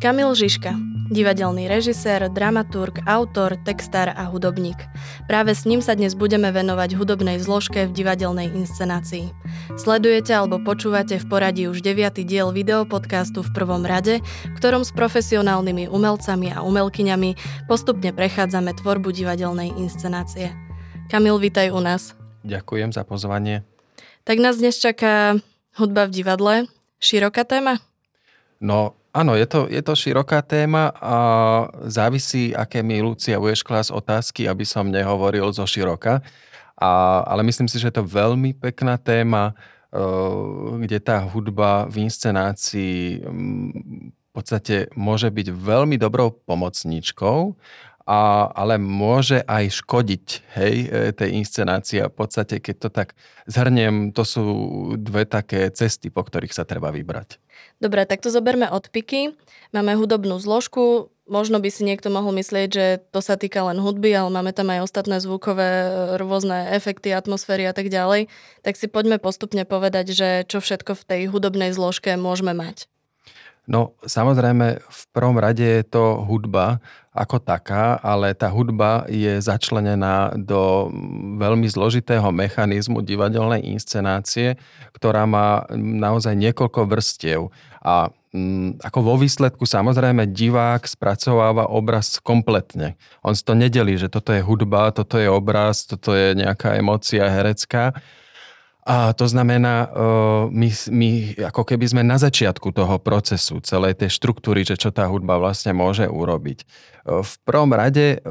Kamil Žižka, divadelný režisér, dramaturg, autor, textár a hudobník. Práve s ním sa dnes budeme venovať hudobnej zložke v divadelnej inscenácii. Sledujete alebo počúvate v poradí už 9. diel videopodcastu v prvom rade, v ktorom s profesionálnymi umelcami a umelkyňami postupne prechádzame tvorbu divadelnej inscenácie. Kamil, vítaj u nás. Ďakujem za pozvanie. Tak nás dnes čaká hudba v divadle. Široká téma? No, Áno, je to, je to široká téma a závisí, aké mi Lucia budeš klas otázky, aby som nehovoril zo široka. A, ale myslím si, že je to veľmi pekná téma, eh, kde tá hudba v inscenácii v podstate môže byť veľmi dobrou pomocníčkou, a, ale môže aj škodiť hej, eh, tej inscenácii. A v podstate, keď to tak zhrniem, to sú dve také cesty, po ktorých sa treba vybrať. Dobre, tak to zoberme od piky. Máme hudobnú zložku, možno by si niekto mohol myslieť, že to sa týka len hudby, ale máme tam aj ostatné zvukové e, rôzne efekty, atmosféry a tak ďalej. Tak si poďme postupne povedať, že čo všetko v tej hudobnej zložke môžeme mať. No samozrejme, v prvom rade je to hudba ako taká, ale tá hudba je začlenená do veľmi zložitého mechanizmu divadelnej inscenácie, ktorá má naozaj niekoľko vrstiev. A mm, ako vo výsledku samozrejme divák spracováva obraz kompletne. On si to nedelí, že toto je hudba, toto je obraz, toto je nejaká emocia herecká a to znamená, my, my ako keby sme na začiatku toho procesu, celej tej štruktúry, že čo tá hudba vlastne môže urobiť. V prvom rade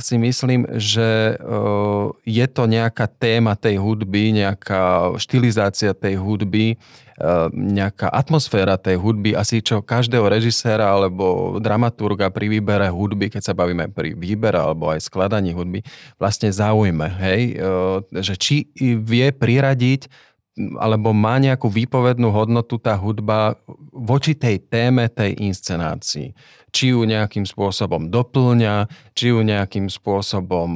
si myslím, že je to nejaká téma tej hudby, nejaká štilizácia tej hudby, Ehm, nejaká atmosféra tej hudby, asi čo každého režiséra alebo dramaturga pri výbere hudby, keď sa bavíme pri výbere alebo aj skladaní hudby, vlastne zaujme, hej, že či vie priradiť alebo má nejakú výpovednú hodnotu tá hudba voči tej téme tej inscenácii. Či ju nejakým spôsobom doplňa, či ju nejakým spôsobom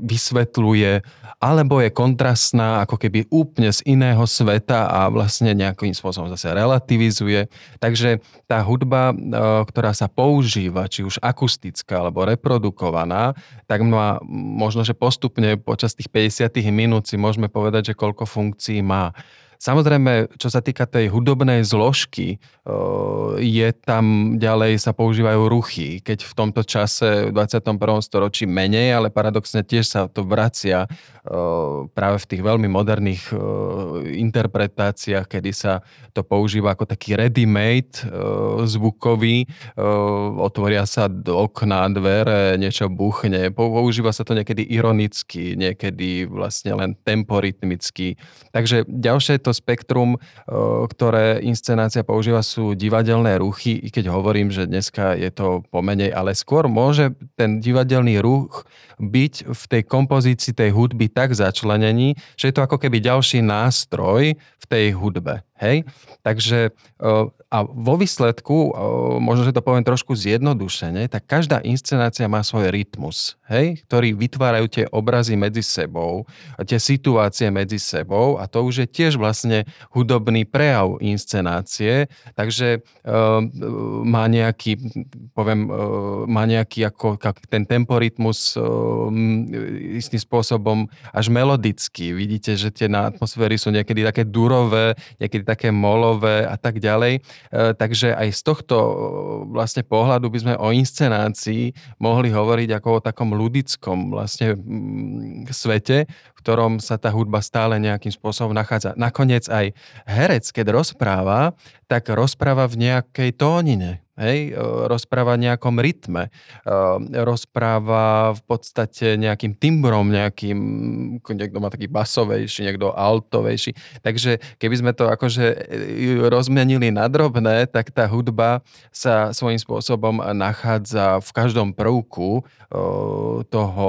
vysvetľuje, alebo je kontrastná ako keby úplne z iného sveta a vlastne nejakým spôsobom zase relativizuje. Takže tá hudba, ktorá sa používa, či už akustická alebo reprodukovaná, tak má možno, že postupne počas tých 50 minút si môžeme povedať, že koľko funkcií má. Samozrejme, čo sa týka tej hudobnej zložky, je tam ďalej sa používajú ruchy, keď v tomto čase v 21. storočí menej, ale paradoxne tiež sa to vracia práve v tých veľmi moderných interpretáciách, kedy sa to používa ako taký ready-made zvukový, otvoria sa okná, dvere, niečo buchne, používa sa to niekedy ironicky, niekedy vlastne len temporytmicky. Takže ďalšie to spektrum, ktoré inscenácia používa, sú divadelné ruchy, i keď hovorím, že dneska je to pomenej, ale skôr môže ten divadelný ruch byť v tej kompozícii tej hudby tak začlenený, že je to ako keby ďalší nástroj v tej hudbe. Hej? Takže a vo výsledku, možno, že to poviem trošku zjednodušene, tak každá inscenácia má svoj rytmus, hej? ktorý vytvárajú tie obrazy medzi sebou, tie situácie medzi sebou a to už je tiež vlastne hudobný prejav inscenácie, takže uh, má nejaký, poviem, uh, má nejaký ako ten temporytmus uh, istým spôsobom až melodický. Vidíte, že tie atmosféry sú niekedy také durové, niekedy také molové a tak ďalej. E, takže aj z tohto e, vlastne pohľadu by sme o inscenácii mohli hovoriť ako o takom ludickom vlastne mm, svete, ktorom sa tá hudba stále nejakým spôsobom nachádza. Nakoniec aj herec, keď rozpráva, tak rozpráva v nejakej tónine. Hej, e, rozpráva nejakom rytme, e, rozpráva v podstate nejakým timbrom, nejakým, niekto má taký basovejší, niekto altovejší. Takže keby sme to akože e, rozmenili na drobné, tak tá hudba sa svojím spôsobom nachádza v každom prvku toho,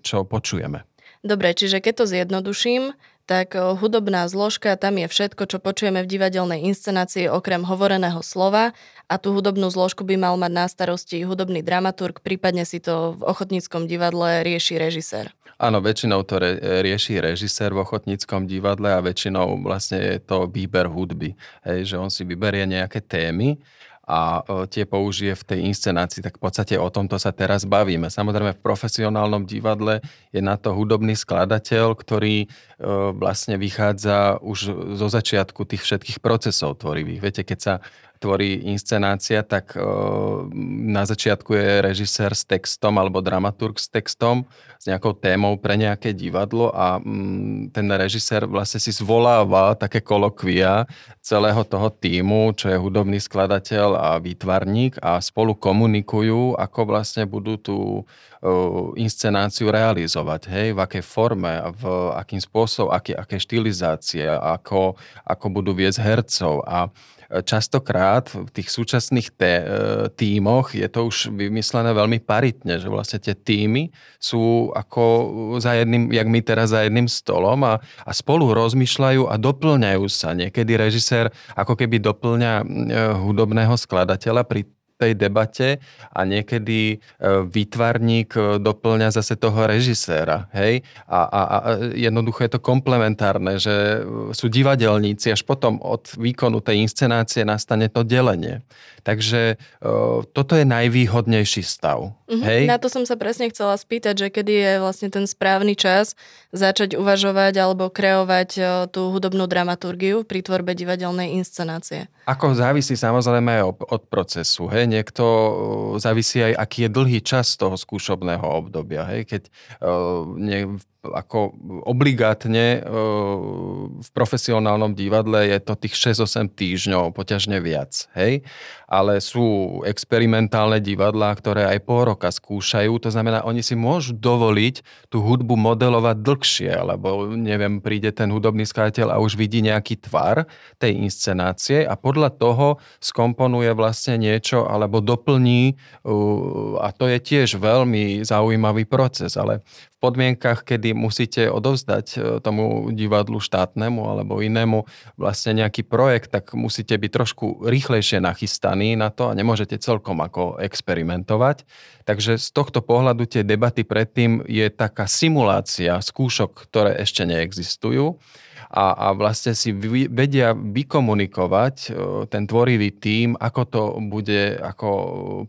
čo počujeme. Dobre, čiže keď to zjednoduším, tak hudobná zložka, tam je všetko, čo počujeme v divadelnej inscenácii okrem hovoreného slova a tú hudobnú zložku by mal mať na starosti hudobný dramaturg, prípadne si to v ochotníckom divadle rieši režisér. Áno, väčšinou to re, rieši režisér v ochotníckom divadle a väčšinou vlastne je to výber hudby. Hej, že on si vyberie nejaké témy a tie použije v tej inscenácii. Tak v podstate o tomto sa teraz bavíme. Samozrejme v profesionálnom divadle je na to hudobný skladateľ, ktorý vlastne vychádza už zo začiatku tých všetkých procesov tvorivých. Viete, keď sa tvorí inscenácia, tak na začiatku je režisér s textom alebo dramaturg s textom, s nejakou témou pre nejaké divadlo a mm, ten režisér vlastne si zvoláva také kolokvia celého toho týmu, čo je hudobný skladateľ a výtvarník a spolu komunikujú, ako vlastne budú tú inscenáciu realizovať, hej, v akej forme, v akým spôsobom, aké, aké štilizácie, ako, ako budú viesť hercov a častokrát v tých súčasných té, e, tímoch je to už vymyslené veľmi paritne, že vlastne tie týmy sú ako za jedným, jak my teraz za jedným stolom a, a spolu rozmýšľajú a doplňajú sa. Niekedy režisér ako keby doplňa e, hudobného skladateľa pri tej debate a niekedy e, výtvarník e, doplňa zase toho režiséra. Hej? A, a, a jednoducho je to komplementárne, že sú divadelníci, až potom od výkonu tej inscenácie nastane to delenie. Takže toto je najvýhodnejší stav. Mm-hmm. Hej? Na to som sa presne chcela spýtať, že kedy je vlastne ten správny čas začať uvažovať alebo kreovať tú hudobnú dramaturgiu pri tvorbe divadelnej inscenácie. Ako závisí samozrejme aj od procesu. Hej? Niekto uh, závisí aj, aký je dlhý čas toho skúšobného obdobia. Hej? Keď uh, nie, ako obligátne v profesionálnom divadle je to tých 6-8 týždňov, poťažne viac. Hej? Ale sú experimentálne divadlá, ktoré aj pol roka skúšajú, to znamená, oni si môžu dovoliť tú hudbu modelovať dlhšie, lebo neviem, príde ten hudobný skladateľ a už vidí nejaký tvar tej inscenácie a podľa toho skomponuje vlastne niečo alebo doplní a to je tiež veľmi zaujímavý proces, ale v podmienkach, kedy musíte odovzdať e, tomu divadlu štátnemu alebo inému vlastne nejaký projekt, tak musíte byť trošku rýchlejšie nachystaní na to a nemôžete celkom ako experimentovať. Takže z tohto pohľadu tie debaty predtým je taká simulácia skúšok, ktoré ešte neexistujú a, a vlastne si vedia vykomunikovať e, ten tvorivý tím, ako to bude ako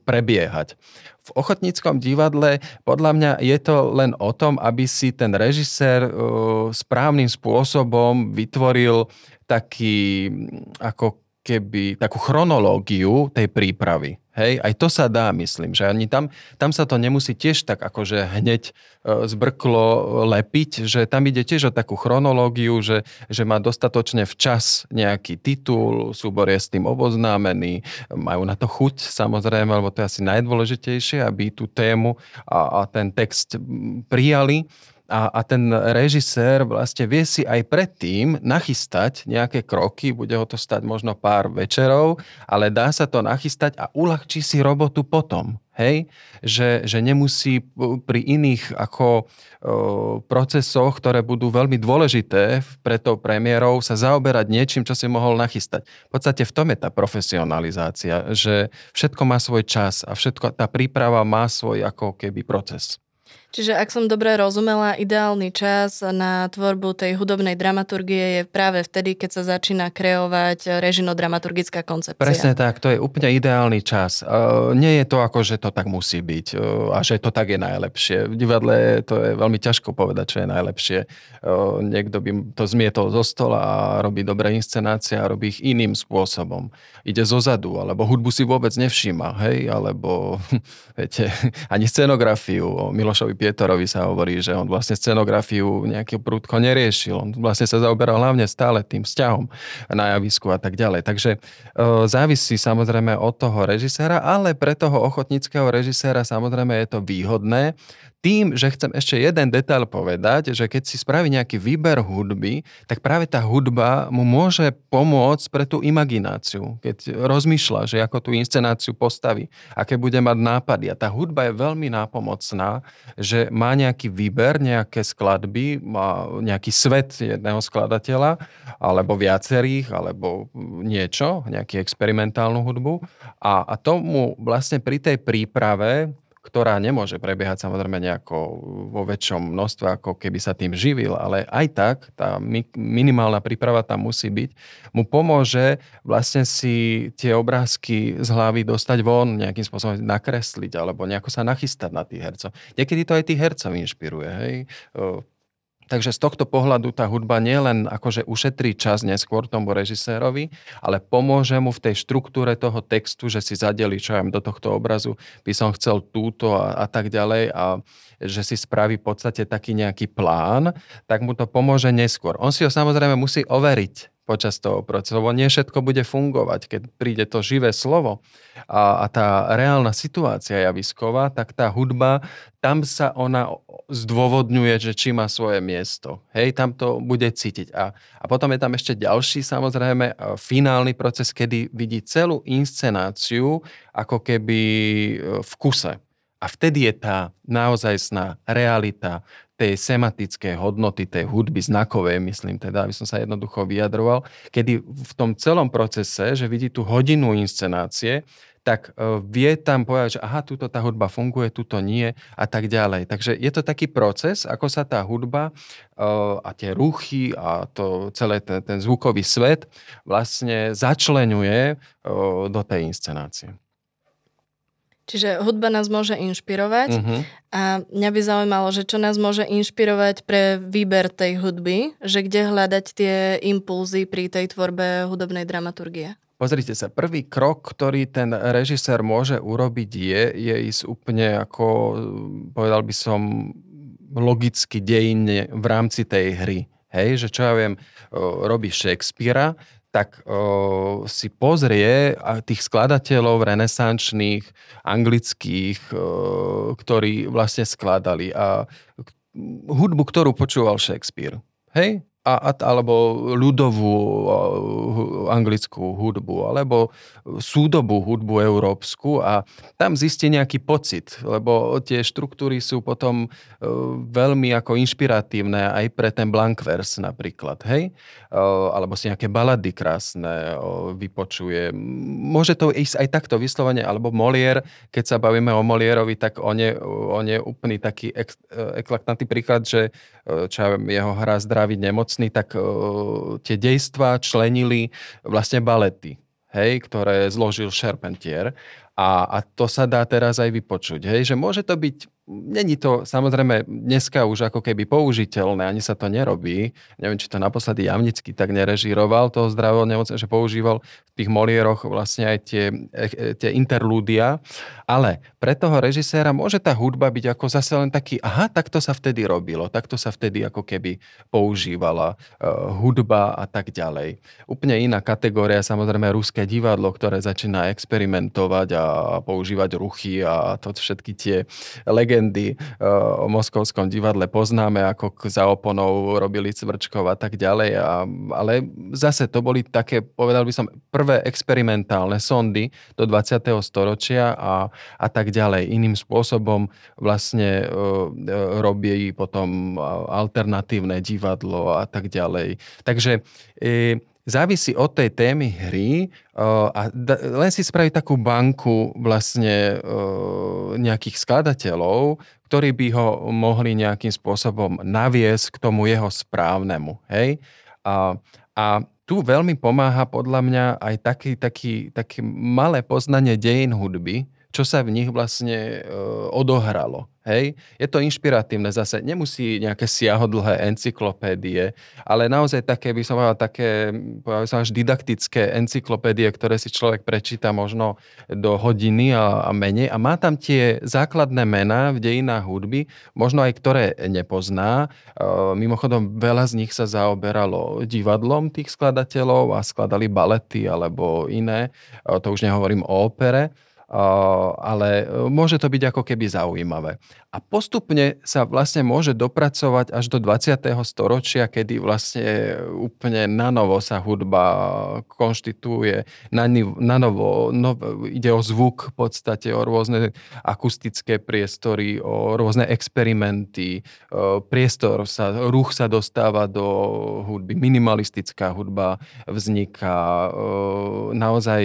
prebiehať. V ochotníckom divadle podľa mňa je to len o tom, aby si ten režisér správnym spôsobom vytvoril taký ako keby takú chronológiu tej prípravy. Hej, aj to sa dá, myslím, že ani tam, tam sa to nemusí tiež tak akože hneď e, zbrklo lepiť, že tam ide tiež o takú chronológiu, že, že má dostatočne včas nejaký titul, súbor je s tým oboznámený, majú na to chuť samozrejme, lebo to je asi najdôležitejšie, aby tú tému a, a ten text prijali a, a ten režisér vlastne vie si aj predtým nachystať nejaké kroky, bude ho to stať možno pár večerov, ale dá sa to nachystať a uľahčí si robotu potom. Hej? Že, že nemusí pri iných ako o, procesoch, ktoré budú veľmi dôležité pre tou premiérou, sa zaoberať niečím, čo si mohol nachystať. V podstate v tom je tá profesionalizácia, že všetko má svoj čas a všetko, tá príprava má svoj ako keby proces. Čiže ak som dobre rozumela, ideálny čas na tvorbu tej hudobnej dramaturgie je práve vtedy, keď sa začína kreovať režino-dramaturgická koncepcia. Presne tak, to je úplne ideálny čas. Uh, nie je to ako, že to tak musí byť uh, a že to tak je najlepšie. V divadle to je veľmi ťažko povedať, čo je najlepšie. Uh, niekto by to zmietol zo stola a robí dobré inscenácie a robí ich iným spôsobom. Ide zo zadu, alebo hudbu si vôbec nevšíma, hej, alebo viete, ani scenografiu. O Milošovi Pietorovi sa hovorí, že on vlastne scenografiu nejaký prúdko neriešil. On vlastne sa zaoberal hlavne stále tým vzťahom na javisku a tak ďalej. Takže e, závisí samozrejme od toho režiséra, ale pre toho ochotníckého režiséra samozrejme je to výhodné, tým, že chcem ešte jeden detail povedať, že keď si spraví nejaký výber hudby, tak práve tá hudba mu môže pomôcť pre tú imagináciu. Keď rozmýšľa, že ako tú inscenáciu postaví, aké bude mať nápady. A tá hudba je veľmi nápomocná, že má nejaký výber, nejaké skladby, má nejaký svet jedného skladateľa, alebo viacerých, alebo niečo, nejakú experimentálnu hudbu. A, a tomu vlastne pri tej príprave ktorá nemôže prebiehať samozrejme nejako vo väčšom množstve, ako keby sa tým živil, ale aj tak tá minimálna príprava tam musí byť, mu pomôže vlastne si tie obrázky z hlavy dostať von, nejakým spôsobom nakresliť alebo nejako sa nachystať na tých hercov. Niekedy to aj tých hercov inšpiruje. Hej? Takže z tohto pohľadu tá hudba nielen akože ušetrí čas neskôr tomu režisérovi, ale pomôže mu v tej štruktúre toho textu, že si zadeli, čo ja do tohto obrazu by som chcel túto a, a tak ďalej a že si spraví v podstate taký nejaký plán, tak mu to pomôže neskôr. On si ho samozrejme musí overiť počas toho procesu, lebo nie všetko bude fungovať. Keď príde to živé slovo a, a tá reálna situácia javisková, tak tá hudba, tam sa ona zdôvodňuje, že či má svoje miesto. Hej, tam to bude cítiť. A, a potom je tam ešte ďalší, samozrejme, finálny proces, kedy vidí celú inscenáciu ako keby e, v kuse. A vtedy je tá naozajstná realita, tej sematickej hodnoty tej hudby znakovej, myslím teda, aby som sa jednoducho vyjadroval, kedy v tom celom procese, že vidí tú hodinu inscenácie, tak e, vie tam povedať, že aha, túto tá hudba funguje, túto nie a tak ďalej. Takže je to taký proces, ako sa tá hudba e, a tie ruchy a to celé ten, ten zvukový svet vlastne začlenuje e, do tej inscenácie. Čiže hudba nás môže inšpirovať uh-huh. a mňa by zaujímalo, že čo nás môže inšpirovať pre výber tej hudby, že kde hľadať tie impulzy pri tej tvorbe hudobnej dramaturgie. Pozrite sa, prvý krok, ktorý ten režisér môže urobiť je, je ísť úplne ako, povedal by som, logicky dejinne v rámci tej hry. Hej, že čo ja viem, robí Shakespearea, tak o, si pozrie tých skladateľov renesančných, anglických, o, ktorí vlastne skladali a hudbu, ktorú počúval Shakespeare. Hej? A, alebo ľudovú anglickú hudbu, alebo súdobú hudbu európsku a tam zistí nejaký pocit, lebo tie štruktúry sú potom e, veľmi ako inšpiratívne aj pre ten Blankvers napríklad, hej? E, alebo si nejaké balady krásne vypočuje. Môže to ísť aj takto vyslovene, alebo Molier, keď sa bavíme o Molierovi, tak on je, on je úplný taký ek, e, eklaktantný príklad, že čo jeho hra zdraviť nemocný, tak uh, tie dejstva členili vlastne balety, hej, ktoré zložil Charpentier. A, a to sa dá teraz aj vypočuť, hej, že môže to byť Není to samozrejme dneska už ako keby použiteľné, ani sa to nerobí. Neviem, či to naposledy Jamnický tak nerežíroval toho zdravého nemocne, že používal v tých molieroch vlastne aj tie, e, tie interlúdia. Ale pre toho režiséra môže tá hudba byť ako zase len taký, aha, takto sa vtedy robilo, takto sa vtedy ako keby používala uh, hudba a tak ďalej. Úplne iná kategória, samozrejme, ruské divadlo, ktoré začína experimentovať a používať ruchy a to všetky tie legendy eh, o Moskovskom divadle poznáme, ako za oponou robili Cvrčkov a tak ďalej. A, ale zase to boli také, povedal by som, prvé experimentálne sondy do 20. storočia a, a tak ďalej. Iným spôsobom vlastne uh, robí potom alternatívne divadlo a tak ďalej. Takže uh, závisí od tej témy hry a len si spraviť takú banku vlastne nejakých skladateľov, ktorí by ho mohli nejakým spôsobom naviesť k tomu jeho správnemu. Hej? A, a tu veľmi pomáha podľa mňa aj taký, taký, taký malé poznanie dejín hudby, čo sa v nich vlastne odohralo. Hej? Je to inšpiratívne zase. Nemusí nejaké siahodlhé encyklopédie, ale naozaj také, by som povedal, také povedal som až didaktické encyklopédie, ktoré si človek prečíta možno do hodiny a, a menej. A má tam tie základné mená v dejinách hudby, možno aj ktoré nepozná. E, mimochodom, veľa z nich sa zaoberalo divadlom tých skladateľov a skladali balety alebo iné. E, to už nehovorím o opere ale e, môže to byť ako keby zaujímavé. A postupne sa vlastne môže dopracovať až do 20. storočia, kedy vlastne úplne na novo sa hudba konštituje, na, na novo, no, ide o zvuk v podstate, o rôzne akustické priestory, o rôzne experimenty, priestor sa, ruch sa dostáva do hudby, minimalistická hudba vzniká, naozaj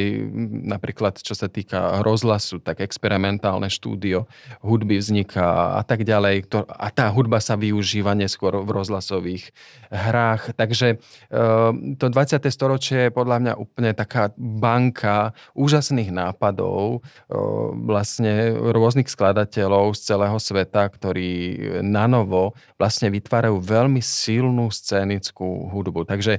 napríklad čo sa týka rozhlasu, tak experimentálne štúdio hudby vzniká a tak ďalej. A tá hudba sa využíva neskôr v rozhlasových hrách. Takže to 20. storočie je podľa mňa úplne taká banka úžasných nápadov vlastne rôznych skladateľov z celého sveta, ktorí na novo vlastne vytvárajú veľmi silnú scénickú hudbu. Takže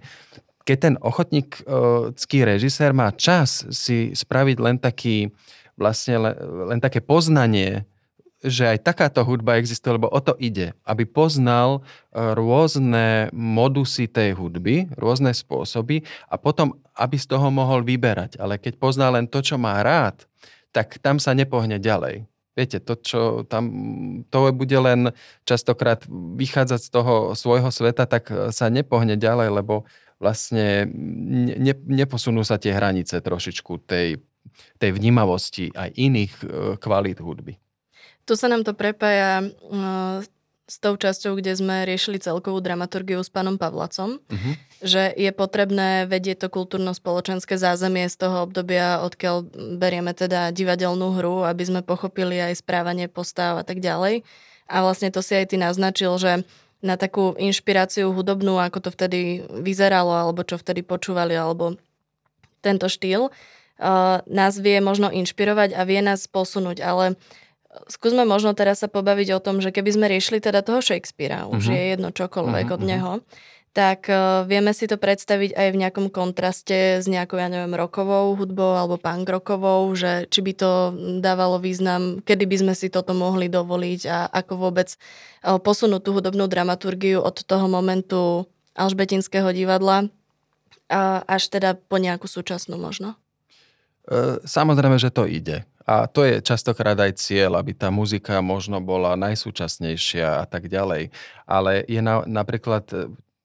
keď ten ochotnícky režisér má čas si spraviť len taký, vlastne len, také poznanie, že aj takáto hudba existuje, lebo o to ide, aby poznal e, rôzne modusy tej hudby, rôzne spôsoby a potom, aby z toho mohol vyberať. Ale keď pozná len to, čo má rád, tak tam sa nepohne ďalej. Viete, to, čo tam, to bude len častokrát vychádzať z toho svojho sveta, tak sa nepohne ďalej, lebo vlastne ne, neposunú sa tie hranice trošičku tej, tej vnímavosti aj iných e, kvalít hudby. Tu sa nám to prepája e, s tou časťou, kde sme riešili celkovú dramaturgiu s pánom Pavlacom, uh-huh. že je potrebné vedieť to kultúrno-spoločenské zázemie z toho obdobia, odkiaľ berieme teda divadelnú hru, aby sme pochopili aj správanie postav a tak ďalej. A vlastne to si aj ty naznačil, že na takú inšpiráciu hudobnú, ako to vtedy vyzeralo, alebo čo vtedy počúvali, alebo tento štýl, nás vie možno inšpirovať a vie nás posunúť, ale skúsme možno teraz sa pobaviť o tom, že keby sme riešili teda toho Shakespearea, už uh-huh. je jedno čokoľvek uh-huh. od neho, tak uh, vieme si to predstaviť aj v nejakom kontraste s nejakou, ja neviem, rokovou hudbou alebo punk rokovou, že či by to dávalo význam, kedy by sme si toto mohli dovoliť a ako vôbec uh, posunúť tú hudobnú dramaturgiu od toho momentu Alžbetinského divadla uh, až teda po nejakú súčasnú možno. E, samozrejme, že to ide. A to je častokrát aj cieľ, aby tá muzika možno bola najsúčasnejšia a tak ďalej. Ale je na, napríklad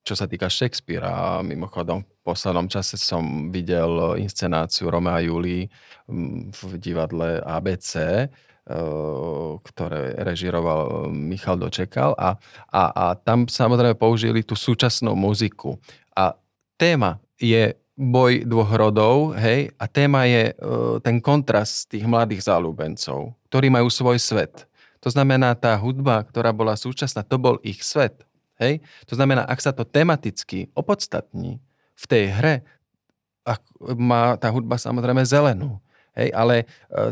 čo sa týka Shakespearea, mimochodom v poslednom čase som videl inscenáciu Romea a Julii v divadle ABC, e, ktoré režiroval Michal Dočekal a, a, a tam samozrejme použili tú súčasnú muziku. A téma je boj dvoch rodov, hej, a téma je e, ten kontrast tých mladých záľubencov, ktorí majú svoj svet. To znamená, tá hudba, ktorá bola súčasná, to bol ich svet. Hej? To znamená, ak sa to tematicky opodstatní v tej hre, ak má tá hudba samozrejme zelenú. Hej, ale e,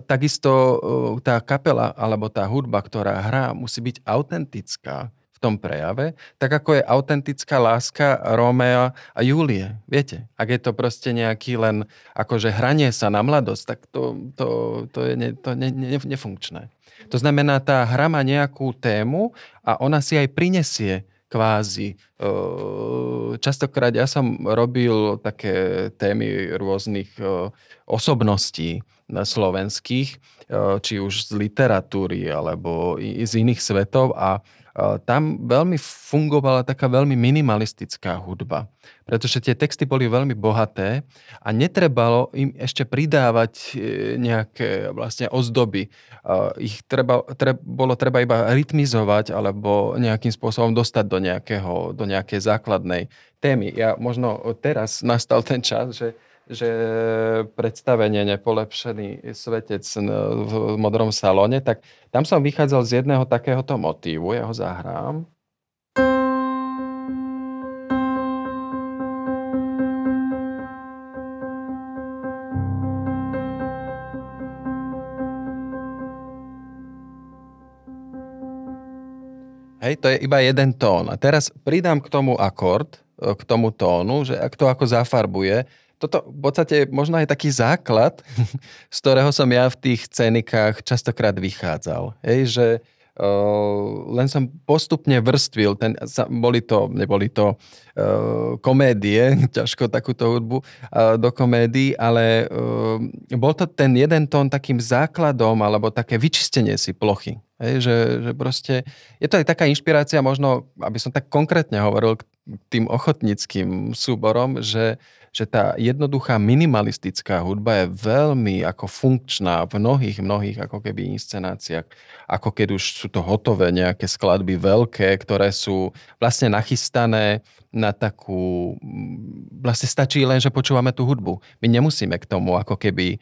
takisto e, tá kapela alebo tá hudba, ktorá hrá, musí byť autentická v tom prejave, tak ako je autentická láska Rómea a Júlie. Viete, ak je to proste nejaký len akože hranie sa na mladosť, tak to, to, to je ne, to ne, ne, nefunkčné. To znamená, tá hra má nejakú tému a ona si aj prinesie kvázi. Častokrát ja som robil také témy rôznych osobností slovenských, či už z literatúry alebo z iných svetov a tam veľmi fungovala taká veľmi minimalistická hudba, pretože tie texty boli veľmi bohaté a netrebalo im ešte pridávať e, nejaké vlastne ozdoby. Ich treba, treba, bolo treba iba rytmizovať alebo nejakým spôsobom dostať do, nejakého, do nejakej základnej témy. Ja možno teraz nastal ten čas, že že predstavenie Nepolepšený svetec v modrom salóne, tak tam som vychádzal z jedného takéhoto motívu, ja ho zahrám. Hej, to je iba jeden tón. A teraz pridám k tomu akord, k tomu tónu, že ak to ako zafarbuje, toto v podstate možno aj taký základ, z ktorého som ja v tých cenikách častokrát vychádzal. Hej, že Uh, len som postupne vrstvil, ten, boli to, neboli to uh, komédie, ťažko takúto hudbu uh, do komédií, ale uh, bol to ten jeden tón takým základom, alebo také vyčistenie si plochy. Hej, že, že proste, je to aj taká inšpirácia možno, aby som tak konkrétne hovoril k tým ochotníckým súborom, že že tá jednoduchá minimalistická hudba je veľmi ako funkčná v mnohých, mnohých ako keby inscenáciách. Ako keď už sú to hotové nejaké skladby veľké, ktoré sú vlastne nachystané na takú... Vlastne stačí len, že počúvame tú hudbu. My nemusíme k tomu ako keby e,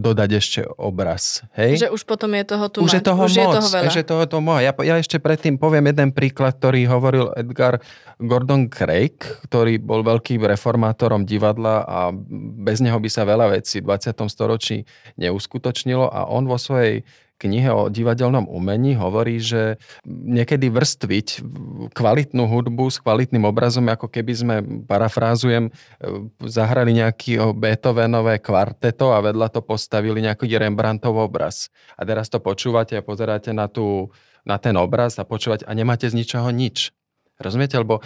dodať ešte obraz. Hej? Že už potom je toho tu Už je toho už moc. Je toho veľa. Že toho to moc. Ja, ja ešte predtým poviem jeden príklad, ktorý hovoril Edgar Gordon Craig, ktorý bol veľkým reformátorom divadla a bez neho by sa veľa vecí v 20. storočí neuskutočnilo a on vo svojej knihe o divadelnom umení hovorí, že niekedy vrstviť kvalitnú hudbu s kvalitným obrazom, ako keby sme, parafrázujem, zahrali nejaký Beethovenové kvarteto a vedľa to postavili nejaký Rembrandtov obraz. A teraz to počúvate a pozeráte na, tú, na ten obraz a počúvať a nemáte z ničoho nič. Rozumiete? Lebo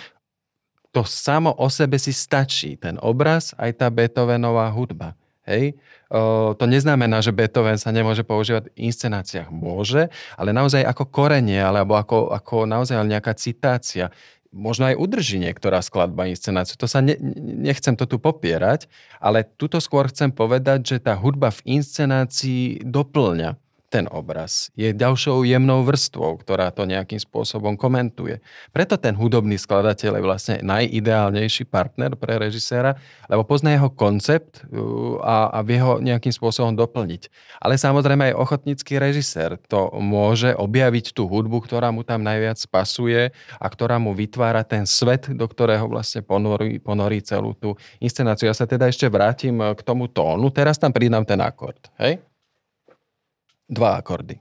to samo o sebe si stačí. Ten obraz aj tá Beethovenová hudba. Hej? O, to neznamená, že Beethoven sa nemôže používať v inscenáciách. Môže, ale naozaj ako korenie, alebo ako, ako naozaj nejaká citácia. Možno aj udrží niektorá skladba inscenáciu. To sa ne, nechcem to tu popierať, ale tuto skôr chcem povedať, že tá hudba v inscenácii doplňa ten obraz. Je ďalšou jemnou vrstvou, ktorá to nejakým spôsobom komentuje. Preto ten hudobný skladateľ je vlastne najideálnejší partner pre režiséra, lebo pozná jeho koncept uh, a, a vie ho nejakým spôsobom doplniť. Ale samozrejme aj ochotnícky režisér to môže objaviť tú hudbu, ktorá mu tam najviac pasuje a ktorá mu vytvára ten svet, do ktorého vlastne ponorí, ponorí celú tú inscenáciu. Ja sa teda ešte vrátim k tomu tónu. Teraz tam pridám ten akord. Hej? Dva akordy.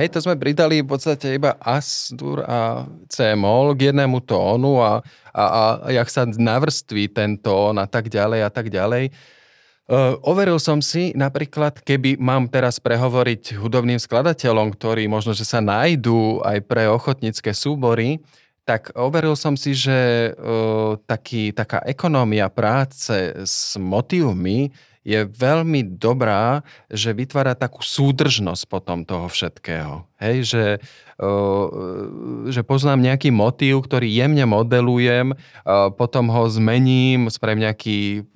Hej, to sme pridali v podstate iba As-dur a C-mol k jednému tónu a, a, a jak sa navrství ten tón a tak ďalej a tak ďalej. Uh, overil som si napríklad, keby mám teraz prehovoriť hudobným skladateľom, ktorí možno, že sa nájdú aj pre ochotnícke súbory, tak overil som si, že uh, taký, taká ekonómia práce s motívmi je veľmi dobrá, že vytvára takú súdržnosť potom toho všetkého. Hej, že, že poznám nejaký motív, ktorý jemne modelujem, potom ho zmením, spravím nejaký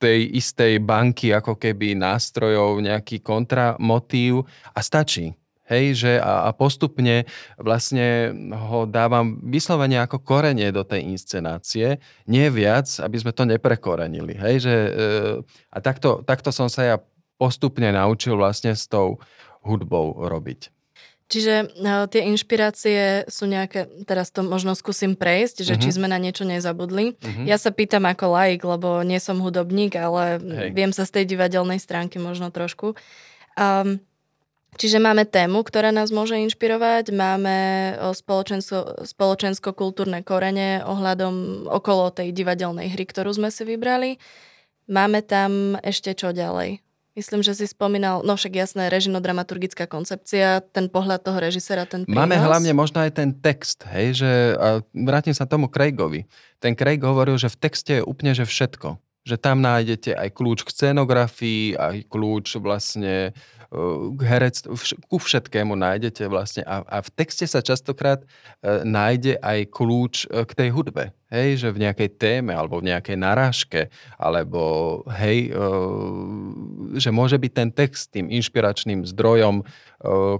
tej istej banky ako keby nástrojov, nejaký kontramotív a stačí. Hej, že a, a postupne vlastne ho dávam vyslovene ako korenie do tej inscenácie, nie viac, aby sme to neprekorenili. Hej, že, e, a takto, takto som sa ja postupne naučil vlastne s tou hudbou robiť. Čiže uh, tie inšpirácie sú nejaké, teraz to možno skúsim prejsť, že uh-huh. či mhm. sme na niečo nezabudli. Uh-huh. Ja sa pýtam ako laik, lebo nie som hudobník, ale Hej. viem sa z tej divadelnej stránky možno trošku. Um, Čiže máme tému, ktorá nás môže inšpirovať, máme spoločensko, spoločensko-kultúrne korene ohľadom okolo tej divadelnej hry, ktorú sme si vybrali. Máme tam ešte čo ďalej? Myslím, že si spomínal, no však jasné, režino-dramaturgická koncepcia, ten pohľad toho režisera, ten prínos. Máme hlavne možno aj ten text, hej, že a vrátim sa tomu Craigovi. Ten Craig hovoril, že v texte je úplne, že všetko. Že tam nájdete aj kľúč k scenografii, aj kľúč vlastne k herec, ku všetkému nájdete vlastne a, a v texte sa častokrát e, nájde aj kľúč e, k tej hudbe. Hej, že v nejakej téme alebo v nejakej narážke, alebo hej, e, že môže byť ten text tým inšpiračným zdrojom,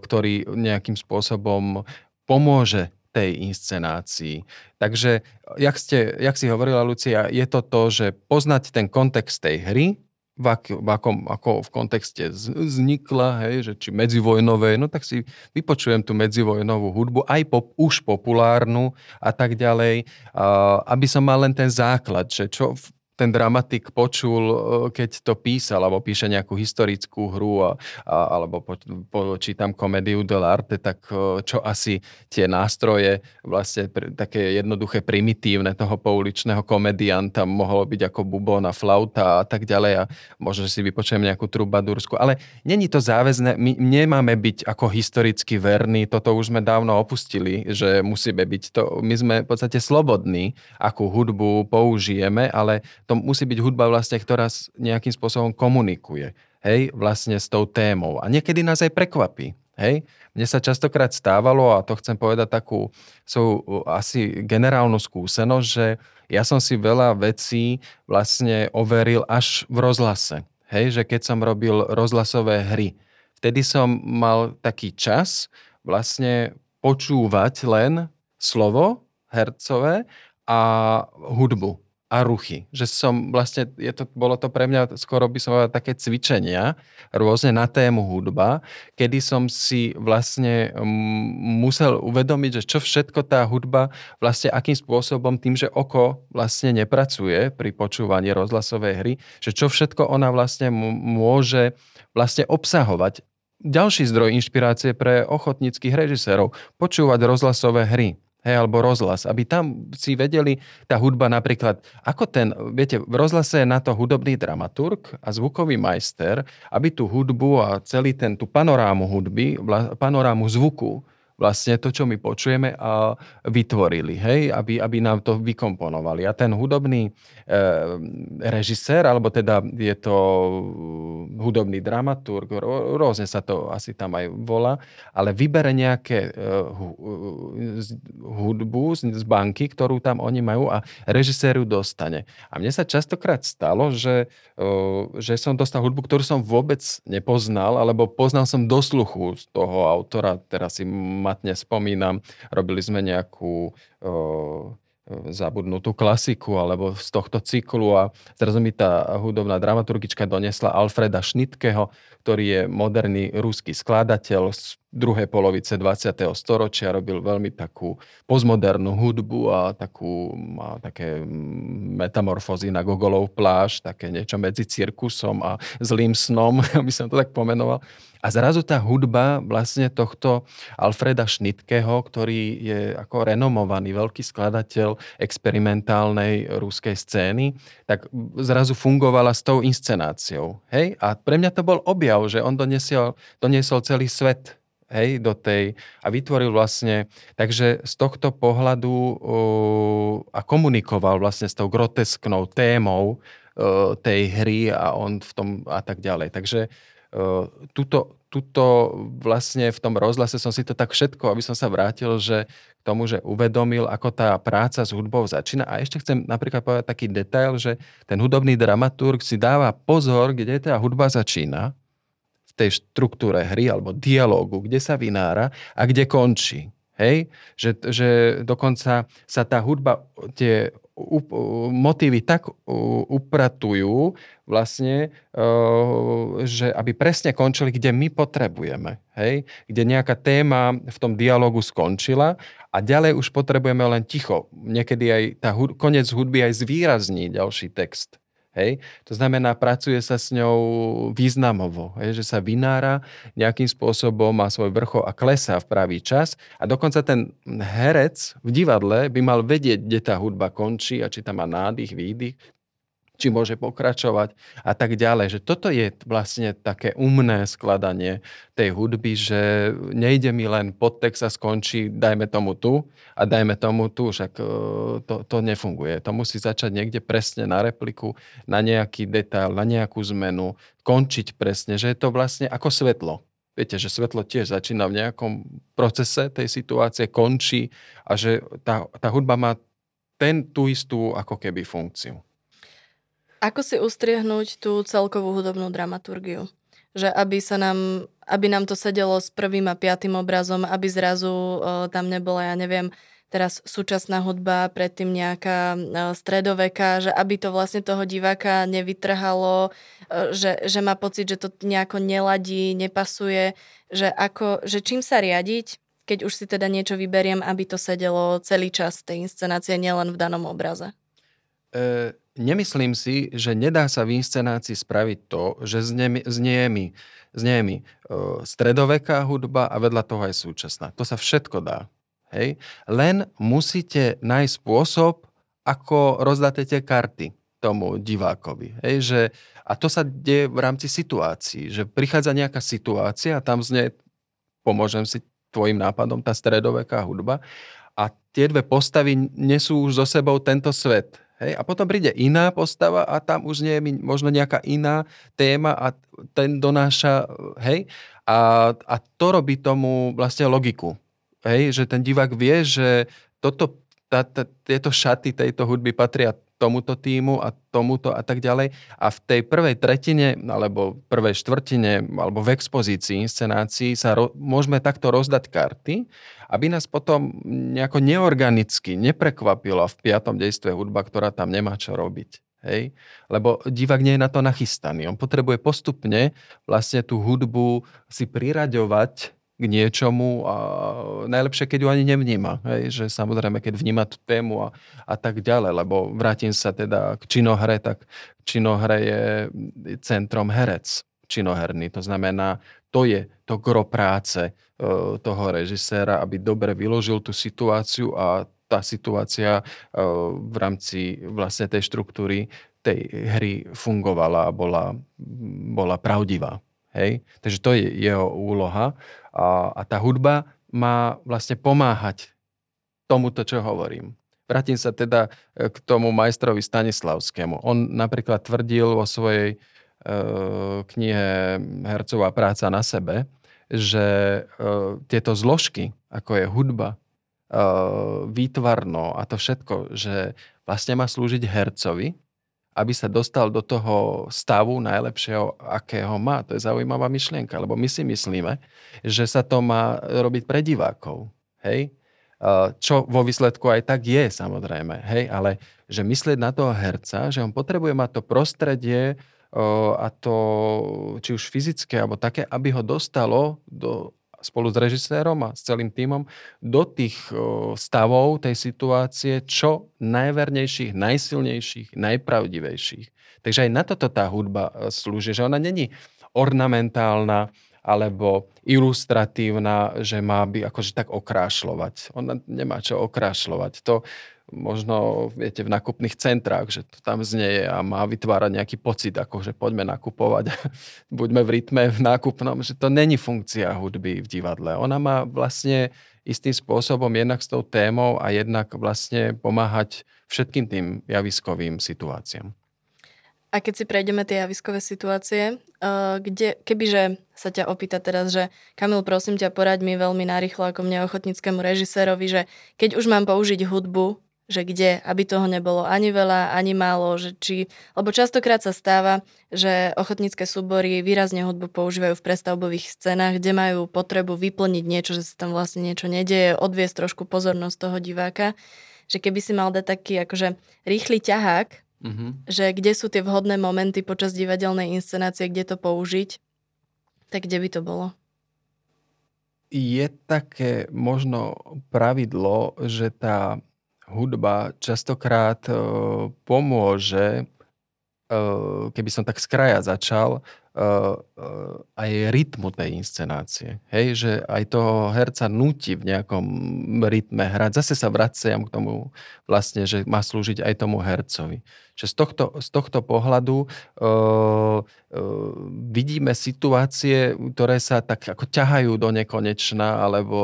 ktorý nejakým spôsobom pomôže tej inscenácii. Takže, jak, ste, jak si hovorila, Lucia, je to to, že poznať ten kontext tej hry, v, ak, v akom, ako v kontexte vznikla, hej, že či medzivojnové, no tak si vypočujem tú medzivojnovú hudbu, aj pop, už populárnu a tak ďalej, a, aby som mal len ten základ, že čo, ten dramatik počul, e, keď to písal, alebo píše nejakú historickú hru, a, a, alebo po, po, čítam komédiu dell'arte, tak e, čo asi tie nástroje, vlastne také jednoduché, primitívne toho pouličného komedianta mohlo byť ako bubona, flauta a tak ďalej a možno si vypočujem nejakú trubadúrsku. Ale není to záväzné, my nemáme byť ako historicky verní, toto už sme dávno opustili, že musíme byť to, my sme v podstate slobodní, akú hudbu použijeme, ale musí byť hudba vlastne, ktorá nejakým spôsobom komunikuje, hej, vlastne s tou témou. A niekedy nás aj prekvapí, hej. Mne sa častokrát stávalo, a to chcem povedať takú svoju asi generálnu skúsenosť, že ja som si veľa vecí vlastne overil až v rozhlase. Hej, že keď som robil rozhlasové hry, vtedy som mal taký čas vlastne počúvať len slovo hercové a hudbu a ruchy. Že som vlastne, je to, bolo to pre mňa skoro by som také cvičenia rôzne na tému hudba, kedy som si vlastne musel uvedomiť, že čo všetko tá hudba vlastne akým spôsobom tým, že oko vlastne nepracuje pri počúvaní rozhlasovej hry, že čo všetko ona vlastne môže vlastne obsahovať. Ďalší zdroj inšpirácie pre ochotníckých režisérov, počúvať rozhlasové hry hej, alebo rozhlas, aby tam si vedeli tá hudba napríklad, ako ten, viete, v rozhlase je na to hudobný dramaturg a zvukový majster, aby tú hudbu a celý ten, tú panorámu hudby, panorámu zvuku vlastne to, čo my počujeme, a vytvorili, hej, aby, aby nám to vykomponovali. A ten hudobný e, režisér, alebo teda je to hudobný dramaturg, rôzne sa to asi tam aj volá, ale vybere nejaké e, hudbu z, z banky, ktorú tam oni majú a režisér ju dostane. A mne sa častokrát stalo, že, e, že som dostal hudbu, ktorú som vôbec nepoznal, alebo poznal som do sluchu z toho autora, teraz si matne spomínam, robili sme nejakú zabudnutú klasiku alebo z tohto cyklu a zrazu mi tá hudobná dramaturgička donesla Alfreda Šnitkeho, ktorý je moderný ruský skladateľ druhej polovice 20. storočia, robil veľmi takú postmodernú hudbu a takú, má také metamorfózy na Gogolov pláž, také niečo medzi cirkusom a zlým snom, aby som to tak pomenoval. A zrazu tá hudba vlastne tohto Alfreda Šnitkeho, ktorý je ako renomovaný veľký skladateľ experimentálnej ruskej scény, tak zrazu fungovala s tou inscenáciou. Hej? A pre mňa to bol objav, že on doniesol, doniesol celý svet hej, do tej a vytvoril vlastne, takže z tohto pohľadu uh, a komunikoval vlastne s tou grotesknou témou uh, tej hry a on v tom a tak ďalej. Takže tuto, tuto vlastne v tom rozhlase som si to tak všetko, aby som sa vrátil, že k tomu, že uvedomil, ako tá práca s hudbou začína. A ešte chcem napríklad povedať taký detail, že ten hudobný dramaturg si dáva pozor, kde tá hudba začína, v tej štruktúre hry alebo dialógu, kde sa vynára a kde končí. Hej? Že, že dokonca sa tá hudba, tie motívy tak upratujú vlastne, že aby presne končili, kde my potrebujeme. Hej? Kde nejaká téma v tom dialogu skončila a ďalej už potrebujeme len ticho. Niekedy aj tá hud- konec hudby aj zvýrazní ďalší text. Hej? To znamená, pracuje sa s ňou významovo, hej? že sa vynára nejakým spôsobom, má svoj vrchol a klesá v pravý čas a dokonca ten herec v divadle by mal vedieť, kde tá hudba končí a či tam má nádych, výdych, či môže pokračovať a tak ďalej. Že toto je vlastne také umné skladanie tej hudby, že nejde mi len podtext a skončí, dajme tomu tu a dajme tomu tu, však e, to, to nefunguje. To musí začať niekde presne na repliku, na nejaký detail, na nejakú zmenu, končiť presne, že je to vlastne ako svetlo. Viete, že svetlo tiež začína v nejakom procese tej situácie, končí a že tá, tá hudba má ten, tú istú ako keby funkciu. Ako si ustriehnúť tú celkovú hudobnú dramaturgiu? Že aby sa nám, aby nám to sedelo s prvým a piatým obrazom, aby zrazu uh, tam nebola, ja neviem, teraz súčasná hudba, predtým nejaká uh, stredoveka, že aby to vlastne toho diváka nevytrhalo, uh, že, že má pocit, že to nejako neladí, nepasuje, že, ako, že čím sa riadiť, keď už si teda niečo vyberiem, aby to sedelo celý čas tej inscenácie, nielen v danom obraze? E nemyslím si, že nedá sa v inscenácii spraviť to, že znie, mi, znie mi uh, stredoveká hudba a vedľa toho aj súčasná. To sa všetko dá. Hej? Len musíte nájsť spôsob, ako rozdáte tie karty tomu divákovi. Hej? Že, a to sa deje v rámci situácií, že prichádza nejaká situácia a tam znie, pomôžem si tvojim nápadom, tá stredoveká hudba a tie dve postavy nesú už so sebou tento svet. Hej? A potom príde iná postava a tam už nie je možno nejaká iná téma a ten donáša, hej? A, a to robí tomu vlastne logiku. Hej? Že ten divák vie, že toto, tá, tá, tieto šaty tejto hudby patria tomuto týmu a tomuto a tak ďalej. A v tej prvej tretine, alebo prvej štvrtine, alebo v expozícii, inscenácii sa ro- môžeme takto rozdať karty, aby nás potom nejako neorganicky neprekvapila v piatom dejstve hudba, ktorá tam nemá čo robiť. Hej? Lebo divák nie je na to nachystaný. On potrebuje postupne vlastne tú hudbu si priraďovať k niečomu a najlepšie, keď ju ani nevníma. Hej? Že samozrejme, keď vníma tú tému a, a tak ďalej, lebo vrátim sa teda k činohre, tak činohre je centrom herec činoherný. To znamená, to je to gro práce e, toho režiséra, aby dobre vyložil tú situáciu a tá situácia e, v rámci vlastne tej štruktúry tej hry fungovala a bola, bola pravdivá. Hej? Takže to je jeho úloha. A, a tá hudba má vlastne pomáhať tomuto, čo hovorím. Vrátim sa teda e, k tomu majstrovi Stanislavskému. On napríklad tvrdil vo svojej e, knihe Hercová práca na sebe, že e, tieto zložky, ako je hudba, e, výtvarno a to všetko, že vlastne má slúžiť hercovi, aby sa dostal do toho stavu najlepšieho, akého má. To je zaujímavá myšlienka, lebo my si myslíme, že sa to má robiť pre divákov. Hej? Čo vo výsledku aj tak je, samozrejme. Hej? Ale že myslieť na toho herca, že on potrebuje mať to prostredie a to či už fyzické, alebo také, aby ho dostalo do spolu s režisérom a s celým týmom do tých stavov tej situácie čo najvernejších, najsilnejších, najpravdivejších. Takže aj na toto tá hudba e, slúži, že ona není ornamentálna alebo ilustratívna, že má by akože tak okrášľovať. Ona nemá čo okrášľovať. To, možno, viete, v nakupných centrách, že to tam znieje a má vytvárať nejaký pocit, ako že poďme nakupovať, buďme v rytme v nákupnom, že to není funkcia hudby v divadle. Ona má vlastne istým spôsobom jednak s tou témou a jednak vlastne pomáhať všetkým tým javiskovým situáciám. A keď si prejdeme tie javiskové situácie, uh, kde, kebyže sa ťa opýta teraz, že Kamil, prosím ťa, poraď mi veľmi narýchlo ako mne ochotníckému režisérovi, že keď už mám použiť hudbu že kde, aby toho nebolo ani veľa, ani málo, že či, lebo častokrát sa stáva, že ochotnícke súbory výrazne hudbu používajú v prestavbových scénach, kde majú potrebu vyplniť niečo, že sa tam vlastne niečo nedieje, odviesť trošku pozornosť toho diváka, že keby si mal dať taký akože rýchly ťahák, mm-hmm. že kde sú tie vhodné momenty počas divadelnej inscenácie, kde to použiť, tak kde by to bolo? Je také možno pravidlo, že tá hudba častokrát e, pomôže, e, keby som tak z kraja začal, e, aj rytmu tej inscenácie. Hej, že aj toho herca nutí v nejakom rytme hrať. Zase sa vraciam k tomu vlastne, že má slúžiť aj tomu hercovi. Že z tohto, z tohto pohľadu uh, uh, vidíme situácie, ktoré sa tak ako ťahajú do nekonečna, alebo,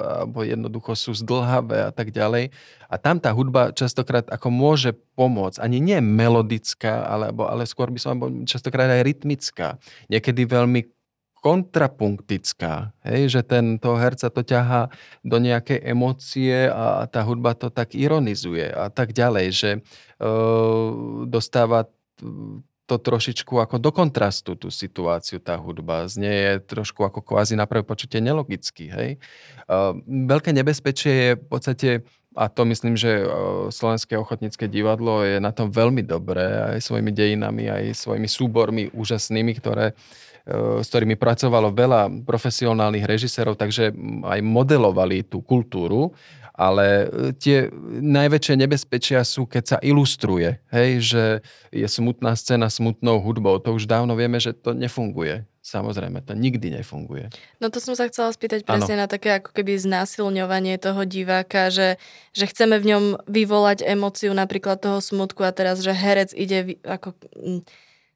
alebo jednoducho sú zdlhavé a tak ďalej. A tam tá hudba častokrát ako môže pomôcť. Ani nie melodická, alebo, ale skôr by som častokrát aj rytmická. Niekedy veľmi kontrapunktická, hej, že ten toho herca to ťahá do nejakej emócie a tá hudba to tak ironizuje a tak ďalej, že e, dostáva to trošičku ako do kontrastu tú situáciu, tá hudba. Znie je trošku ako kvázi na prvé počutie nelogicky. Hej? Uh, veľké nebezpečie je v podstate, a to myslím, že uh, Slovenské ochotnícke divadlo je na tom veľmi dobré, aj svojimi dejinami, aj svojimi súbormi úžasnými, ktoré Eh, s ktorými pracovalo veľa profesionálnych režisérov, takže aj modelovali tú kultúru. Ale tie najväčšie nebezpečia sú, keď sa ilustruje, hej, že je smutná scéna smutnou hudbou. To už dávno vieme, že to nefunguje. Samozrejme, to nikdy nefunguje. No to som sa chcela spýtať presne ano. na také ako keby znásilňovanie toho diváka, že, že chceme v ňom vyvolať emóciu napríklad toho smutku a teraz, že herec ide ako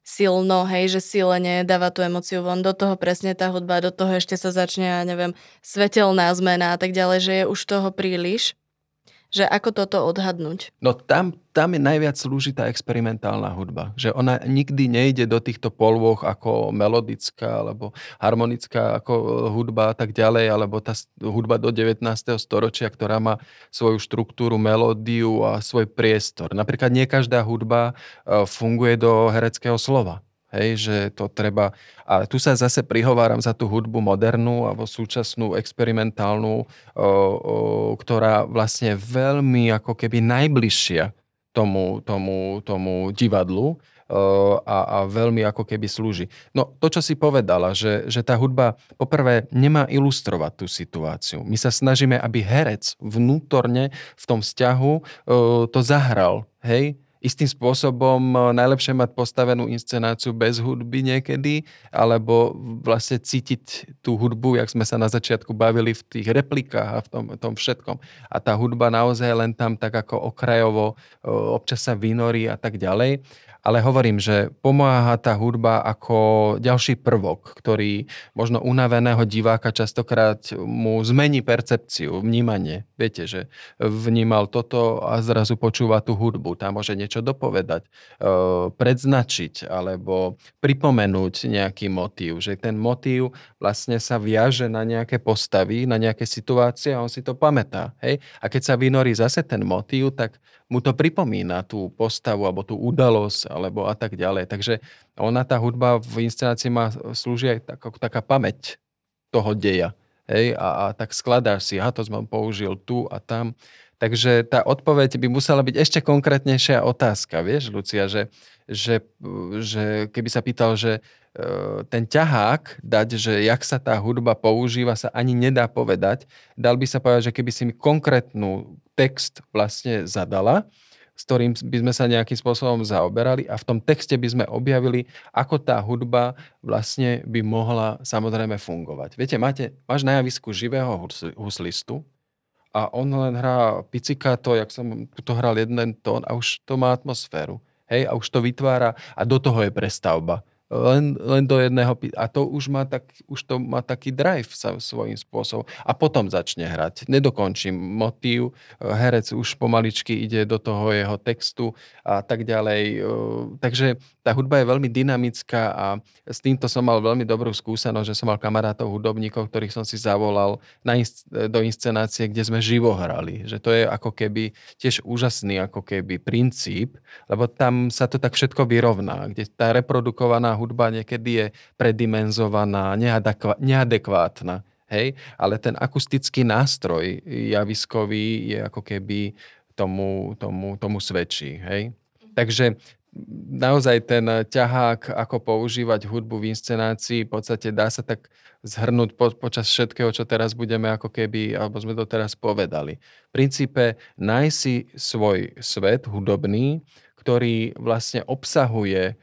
silno, hej, že silene dáva tú emóciu von, do toho presne tá hudba, do toho ešte sa začne, ja neviem, svetelná zmena a tak ďalej, že je už toho príliš že ako toto odhadnúť? No tam, tam je najviac slúži tá experimentálna hudba. Že ona nikdy nejde do týchto polôch ako melodická alebo harmonická ako e, hudba a tak ďalej, alebo tá hudba do 19. storočia, ktorá má svoju štruktúru, melódiu a svoj priestor. Napríklad nie každá hudba e, funguje do hereckého slova. Hej, že to treba... A tu sa zase prihováram za tú hudbu modernú alebo súčasnú experimentálnu, o, o, ktorá vlastne veľmi ako keby najbližšia tomu, tomu, tomu divadlu a, a veľmi ako keby slúži. No to, čo si povedala, že, že tá hudba poprvé nemá ilustrovať tú situáciu. My sa snažíme, aby herec vnútorne v tom vzťahu to zahral. Hej, istým spôsobom eh, najlepšie mať postavenú inscenáciu bez hudby niekedy, alebo vlastne cítiť tú hudbu, jak sme sa na začiatku bavili v tých replikách a v tom, tom všetkom. A tá hudba naozaj len tam tak ako okrajovo eh, občas sa vynorí a tak ďalej ale hovorím, že pomáha tá hudba ako ďalší prvok, ktorý možno unaveného diváka častokrát mu zmení percepciu, vnímanie. Viete, že vnímal toto a zrazu počúva tú hudbu. Tam môže niečo dopovedať, e, predznačiť alebo pripomenúť nejaký motív. Že ten motív vlastne sa viaže na nejaké postavy, na nejaké situácie a on si to pamätá. Hej? A keď sa vynorí zase ten motív, tak mu to pripomína tú postavu alebo tú udalosť alebo a tak ďalej. Takže ona, tá hudba v inscenácii má slúži aj tak, ako taká pamäť toho deja. Hej? A, a tak skladáš si, aha, to som použil tu a tam. Takže tá odpoveď by musela byť ešte konkrétnejšia otázka, vieš, Lucia, že, že, že keby sa pýtal, že e, ten ťahák dať, že jak sa tá hudba používa, sa ani nedá povedať. Dal by sa povedať, že keby si mi konkrétnu text vlastne zadala, s ktorým by sme sa nejakým spôsobom zaoberali a v tom texte by sme objavili, ako tá hudba vlastne by mohla samozrejme fungovať. Viete, máte, máš na javisku živého huslistu, a on len hrá pizzicato, jak som to hral jeden tón a už to má atmosféru. Hej, a už to vytvára a do toho je prestavba len, len do jedného, a to už má, tak, už to má taký drive sa svojím spôsobom. A potom začne hrať. Nedokončím motív, herec už pomaličky ide do toho jeho textu a tak ďalej. Takže tá hudba je veľmi dynamická a s týmto som mal veľmi dobrú skúsenosť, že som mal kamarátov hudobníkov, ktorých som si zavolal na do inscenácie, kde sme živo hrali. Že to je ako keby tiež úžasný ako keby princíp, lebo tam sa to tak všetko vyrovná, kde tá reprodukovaná hudba niekedy je predimenzovaná, neadekvátna. Hej? Ale ten akustický nástroj javiskový je ako keby tomu, tomu, tomu svedčí. Hej? Takže naozaj ten ťahák, ako používať hudbu v inscenácii, v podstate dá sa tak zhrnúť po, počas všetkého, čo teraz budeme ako keby, alebo sme to teraz povedali. V princípe najsi svoj svet hudobný, ktorý vlastne obsahuje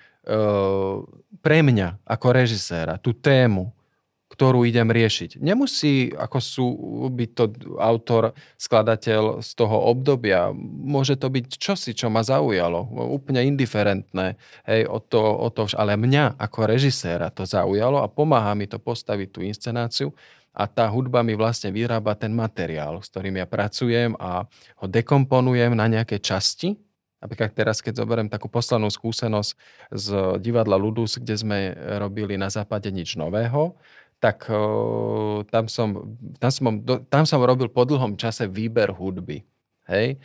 pre mňa ako režiséra tú tému, ktorú idem riešiť. Nemusí, ako sú, byť to autor, skladateľ z toho obdobia. Môže to byť čosi, čo ma zaujalo. Úplne indiferentné. Hej, o to, o to, ale mňa ako režiséra to zaujalo a pomáha mi to postaviť tú inscenáciu a tá hudba mi vlastne vyrába ten materiál, s ktorým ja pracujem a ho dekomponujem na nejaké časti, Napríklad teraz, keď zoberiem takú poslednú skúsenosť z divadla Ludus, kde sme robili na západe nič nového, tak tam, som, tam, som, tam som robil po dlhom čase výber hudby. Hej?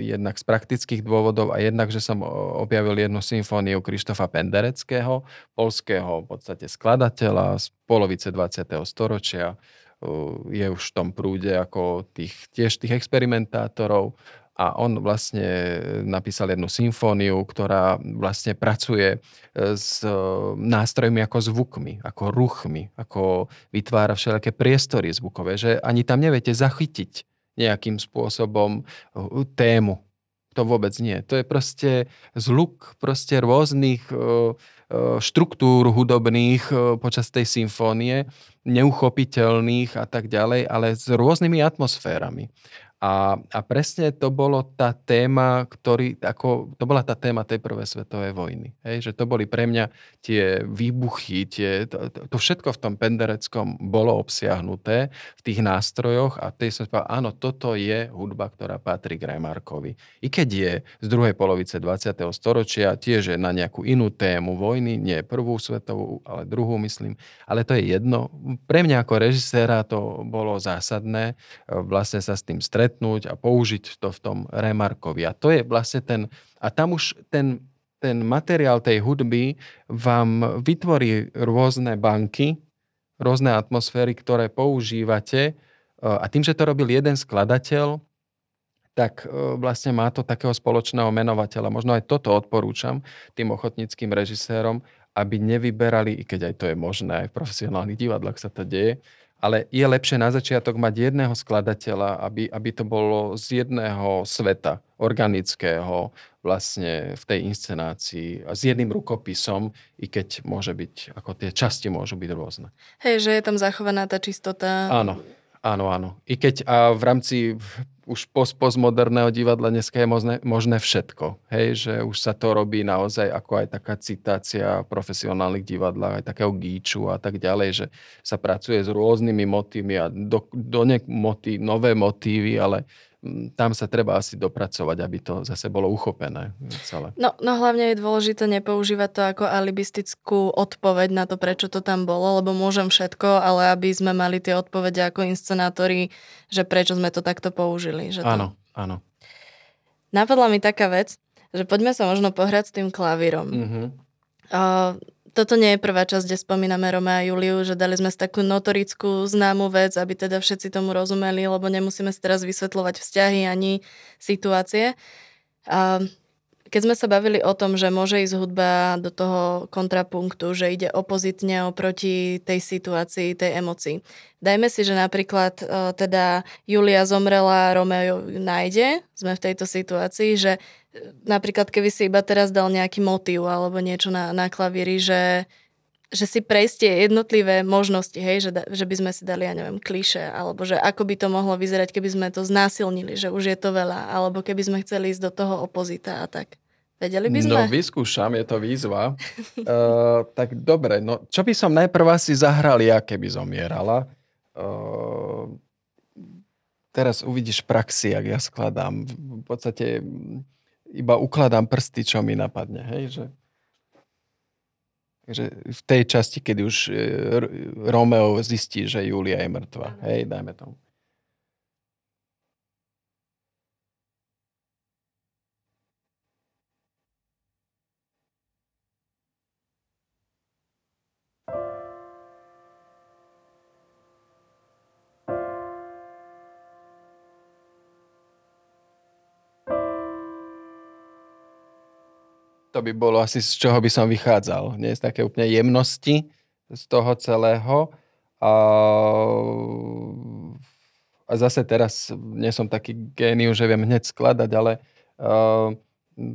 Jednak z praktických dôvodov a jednak, že som objavil jednu symfóniu Krištofa Pendereckého, polského v podstate skladateľa z polovice 20. storočia. Je už v tom prúde ako tých, tiež tých experimentátorov a on vlastne napísal jednu symfóniu, ktorá vlastne pracuje e, s e, nástrojmi ako zvukmi, ako ruchmi, ako vytvára všelijaké priestory zvukové, že ani tam neviete zachytiť nejakým spôsobom tému. To vôbec nie. To je proste zluk proste rôznych štruktúr hudobných počas tej symfónie, neuchopiteľných a tak ďalej, ale s rôznymi atmosférami. A, a presne to bolo tá téma, ktorý, ako, to bola tá téma tej prvej svetovej vojny. Hej? Že to boli pre mňa tie výbuchy, tie, to, to, to všetko v tom pendereckom bolo obsiahnuté v tých nástrojoch a tej som povedal, áno, toto je hudba, ktorá patrí k. I keď je z druhej polovice 20. storočia, tiež je na nejakú inú tému vojny, nie prvú svetovú, ale druhú myslím, ale to je jedno. Pre mňa ako režiséra to bolo zásadné vlastne sa s tým stretnúť stretnúť a použiť to v tom Remarkovi. A to je vlastne ten, a tam už ten, ten materiál tej hudby vám vytvorí rôzne banky, rôzne atmosféry, ktoré používate a tým, že to robil jeden skladateľ, tak e, vlastne má to takého spoločného menovateľa. Možno aj toto odporúčam tým ochotníckým režisérom, aby nevyberali, i keď aj to je možné, aj v profesionálnych divadlách sa to deje, ale je lepšie na začiatok mať jedného skladateľa, aby, aby to bolo z jedného sveta, organického, vlastne v tej inscenácii a s jedným rukopisom, i keď môže byť, ako tie časti môžu byť rôzne. Hej, že je tam zachovaná tá čistota. Áno, áno, áno. I keď a v rámci už post postmoderného divadla dneska je možné, možné všetko. Hej, že už sa to robí naozaj ako aj taká citácia profesionálnych divadlách, aj takého gíču a tak ďalej, že sa pracuje s rôznymi motívmi a do, do ne, motí, nové motívy, ale tam sa treba asi dopracovať, aby to zase bolo uchopené celé. No, no hlavne je dôležité nepoužívať to ako alibistickú odpoveď na to, prečo to tam bolo, lebo môžem všetko, ale aby sme mali tie odpovede ako inscenátori, že prečo sme to takto použili. Že to... Áno, áno. Napadla mi taká vec, že poďme sa možno pohrať s tým klavírom. Mm-hmm. Uh, toto nie je prvá časť, kde spomíname Romea a Juliu, že dali sme si takú notorickú známu vec, aby teda všetci tomu rozumeli, lebo nemusíme si teraz vysvetľovať vzťahy ani situácie. A keď sme sa bavili o tom, že môže ísť hudba do toho kontrapunktu, že ide opozitne oproti tej situácii, tej emocii. Dajme si, že napríklad e, teda Julia zomrela, Romeo ju nájde, sme v tejto situácii, že e, napríklad keby si iba teraz dal nejaký motív alebo niečo na, na klavíri, že že si prejsť jednotlivé možnosti, hej, že, da, že by sme si dali, ja neviem, kliše, alebo že ako by to mohlo vyzerať, keby sme to znásilnili, že už je to veľa, alebo keby sme chceli ísť do toho opozita a tak. Vedeli by sme? No, vyskúšam, je to výzva. uh, tak dobre, no čo by som najprv asi zahral ja, keby zomierala. Uh, teraz uvidíš praxi, ak ja skladám. V podstate iba ukladám prsty, čo mi napadne. Hej, že... Takže v tej časti, keď už e, Romeo zistí, že Julia je mŕtva. Hej, dajme tomu. To by bolo asi z čoho by som vychádzal. Nie z také úplne jemnosti z toho celého. A, a zase teraz nie som taký géniu, že viem hneď skladať, ale uh,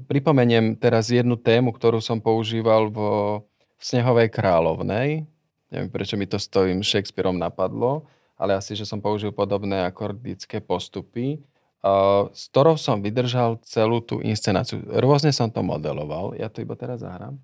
pripomeniem teraz jednu tému, ktorú som používal vo, v Snehovej kráľovnej. Neviem, prečo mi to s tým Shakespeareom napadlo, ale asi, že som použil podobné akordické postupy s ktorou som vydržal celú tú inscenáciu. Rôzne som to modeloval, ja to iba teraz zahrám.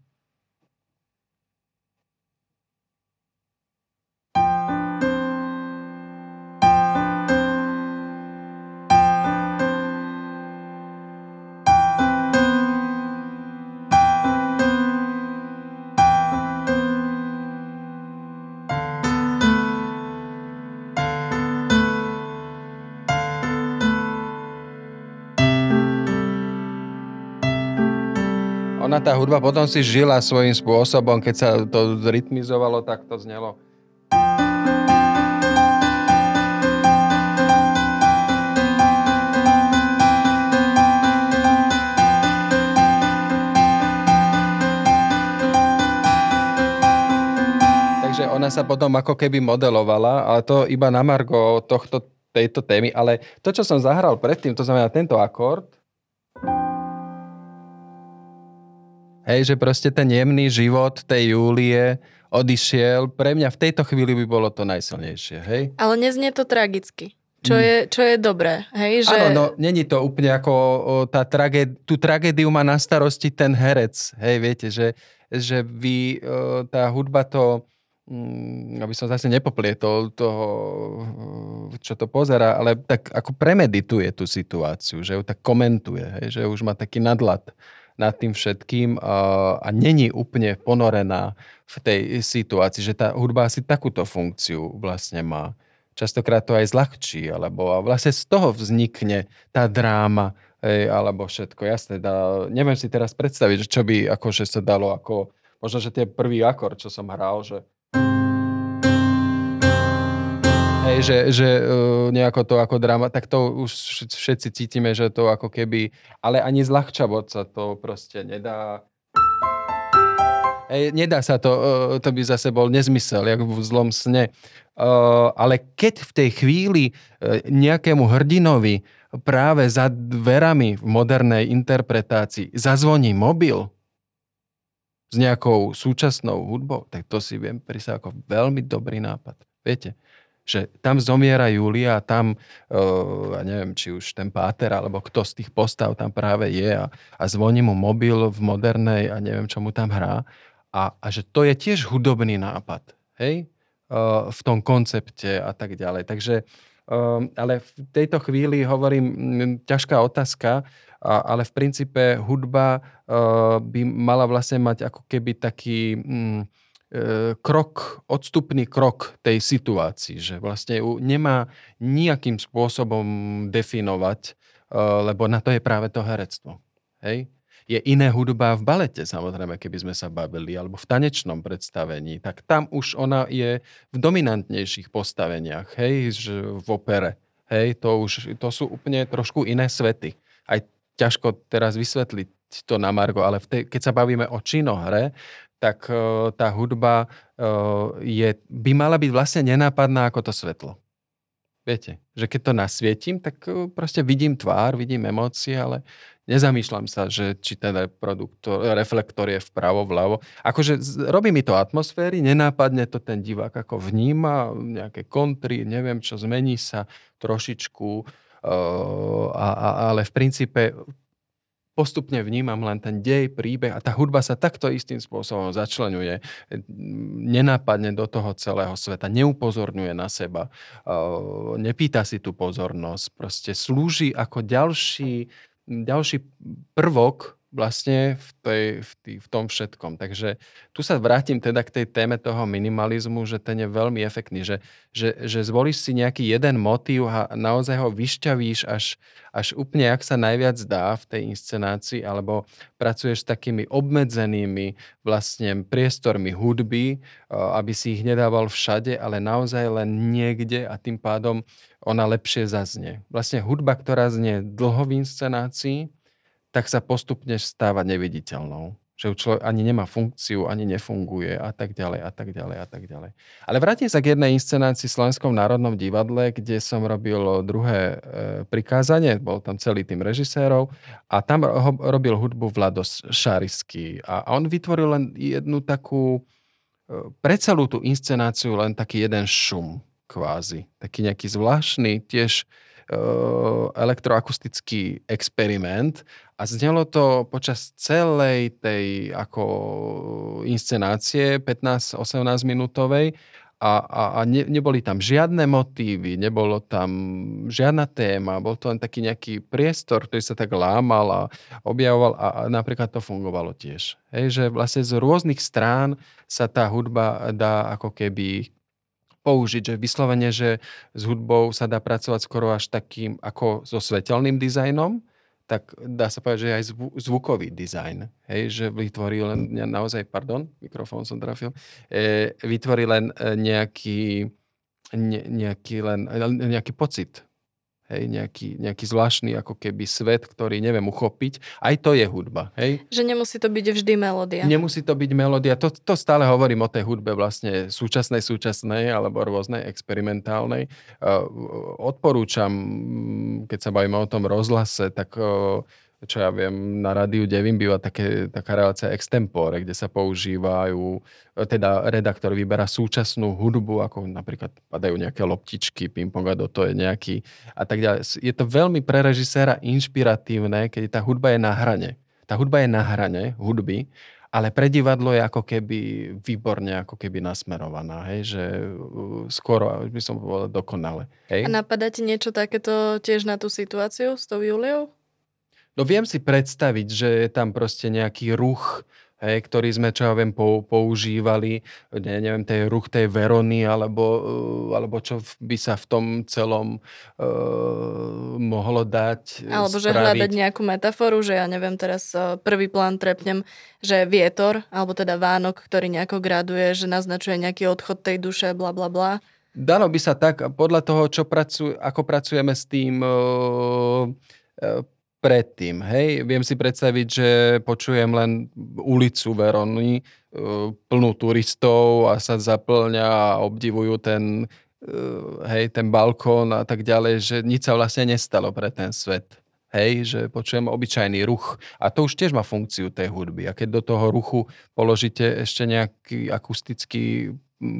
Ona tá hudba potom si žila svojím spôsobom, keď sa to zrytmizovalo, tak to znelo. Takže ona sa potom ako keby modelovala, ale to iba na margo tohto tejto témy, ale to, čo som zahral predtým, to znamená tento akord, Hej, že proste ten jemný život tej Júlie odišiel. Pre mňa v tejto chvíli by bolo to najsilnejšie, hej? Ale neznie to tragicky. Čo, mm. je, čo je dobré, hej? Že... Áno, no, není to úplne ako o, tá tragéd... tú tragédiu má na starosti ten herec, hej, viete, že, že vy, o, tá hudba to, mm, aby som zase nepoplietol toho, čo to pozera, ale tak ako premedituje tú situáciu, že ju tak komentuje, hej, že už má taký nadlad nad tým všetkým a, není úplne ponorená v tej situácii, že tá hudba asi takúto funkciu vlastne má. Častokrát to aj zľahčí, alebo a vlastne z toho vznikne tá dráma, hej, alebo všetko. Jasné, dá, neviem si teraz predstaviť, čo by akože sa dalo ako, možno, že tie prvý akord, čo som hral, že Hej, že, že uh, nejako to ako drama, tak to už všetci cítime, že to ako keby, ale ani zľahčavo sa to proste nedá. Hej, nedá sa to, uh, to by zase bol nezmysel, jak v zlom sne. Uh, ale keď v tej chvíli uh, nejakému hrdinovi práve za dverami v modernej interpretácii zazvoní mobil s nejakou súčasnou hudbou, tak to si viem prísať ako veľmi dobrý nápad. Viete? Že tam zomiera Julia tam, uh, neviem, či už ten páter, alebo kto z tých postav tam práve je a, a zvoní mu mobil v modernej a neviem, čo mu tam hrá. A, a že to je tiež hudobný nápad, hej? Uh, v tom koncepte a tak ďalej. Takže, uh, ale v tejto chvíli hovorím, ťažká otázka, a, ale v princípe hudba uh, by mala vlastne mať ako keby taký... Um, krok, odstupný krok tej situácii, že vlastne ju nemá nejakým spôsobom definovať, e, lebo na to je práve to herectvo. Hej? Je iné hudba v balete, samozrejme, keby sme sa bavili, alebo v tanečnom predstavení, tak tam už ona je v dominantnejších postaveniach, hej, v opere. Hej, to už to sú úplne trošku iné svety. Aj ťažko teraz vysvetliť to na Margo, ale v tej, keď sa bavíme o činohre, tak e, tá hudba e, je, by mala byť vlastne nenápadná ako to svetlo. Viete, že keď to nasvietím, tak e, proste vidím tvár, vidím emócie, ale nezamýšľam sa, že či ten reproduktor, reflektor je vpravo, vľavo. Akože robí mi to atmosféry, nenápadne to ten divák ako vníma, nejaké kontry, neviem čo, zmení sa trošičku, a, a, ale v princípe postupne vnímam len ten dej, príbeh a tá hudba sa takto istým spôsobom začlenuje, nenápadne do toho celého sveta, neupozorňuje na seba, nepýta si tú pozornosť, proste slúži ako ďalší, ďalší prvok vlastne v, tej, v, tý, v tom všetkom. Takže tu sa vrátim teda k tej téme toho minimalizmu, že ten je veľmi efektný, že, že, že zvolíš si nejaký jeden motív a naozaj ho vyšťavíš až, až úplne, ak sa najviac dá v tej inscenácii, alebo pracuješ s takými obmedzenými vlastne priestormi hudby, aby si ich nedával všade, ale naozaj len niekde a tým pádom ona lepšie zaznie. Vlastne hudba, ktorá znie dlho v inscenácii, tak sa postupne stáva neviditeľnou. Že človek ani nemá funkciu, ani nefunguje a tak ďalej a tak ďalej a tak ďalej. Ale vrátim sa k jednej inscenácii v Slovenskom národnom divadle, kde som robil druhé e, prikázanie, bol tam celý tým režisérov a tam ho, robil hudbu Vlados Šarisky a, a on vytvoril len jednu takú, e, pre celú tú inscenáciu len taký jeden šum kvázi. Taký nejaký zvláštny, tiež elektroakustický experiment a znelo to počas celej tej ako inscenácie 15-18 minútovej a, a, a ne, neboli tam žiadne motívy, nebolo tam žiadna téma, bol to len taký nejaký priestor, ktorý sa tak lámal a objavoval a, a napríklad to fungovalo tiež. Hej, že vlastne z rôznych strán sa tá hudba dá ako keby použiť, že vyslovene, že s hudbou sa dá pracovať skoro až takým ako so svetelným dizajnom, tak dá sa povedať, že aj zvukový dizajn, hej, že vytvorí len naozaj, pardon, mikrofón som trafil, e, vytvorí len e, nejaký, ne, nejaký, len, nejaký pocit Hej, nejaký, nejaký zvláštny ako keby svet, ktorý neviem uchopiť. Aj to je hudba. Hej? Že nemusí to byť vždy melódia. Nemusí to byť melódia. To, to stále hovorím o tej hudbe vlastne súčasnej, súčasnej alebo rôznej experimentálnej. Uh, odporúčam, keď sa bavíme o tom rozhlase, tak uh, čo ja viem, na rádiu Devin býva také, taká relácia extempore, kde sa používajú, teda redaktor vyberá súčasnú hudbu, ako napríklad padajú nejaké loptičky, ping-pong a do to je nejaký a tak ďalej. Je to veľmi pre režiséra inšpiratívne, keď tá hudba je na hrane. Tá hudba je na hrane hudby, ale pre divadlo je ako keby výborne ako keby nasmerovaná, hej, že uh, skoro, by som povedal, dokonale. Hej. A napadá ti niečo takéto tiež na tú situáciu s tou Juliou? No viem si predstaviť, že je tam proste nejaký ruch, hej, ktorý sme, čo ja viem, používali, ne, neviem, tej ruch tej Verony, alebo, uh, alebo čo by sa v tom celom uh, mohlo dať Alebo spraviť. že hľadať nejakú metaforu, že ja neviem, teraz prvý plán trepnem, že vietor, alebo teda Vánok, ktorý nejako graduje, že naznačuje nejaký odchod tej duše, bla bla bla. Dalo by sa tak, podľa toho, čo pracu, ako pracujeme s tým uh, predtým. Hej, viem si predstaviť, že počujem len ulicu Verony, e, plnú turistov a sa zaplňa a obdivujú ten, e, hej, ten balkón a tak ďalej, že nič sa vlastne nestalo pre ten svet. Hej, že počujem obyčajný ruch. A to už tiež má funkciu tej hudby. A keď do toho ruchu položíte ešte nejaký akustický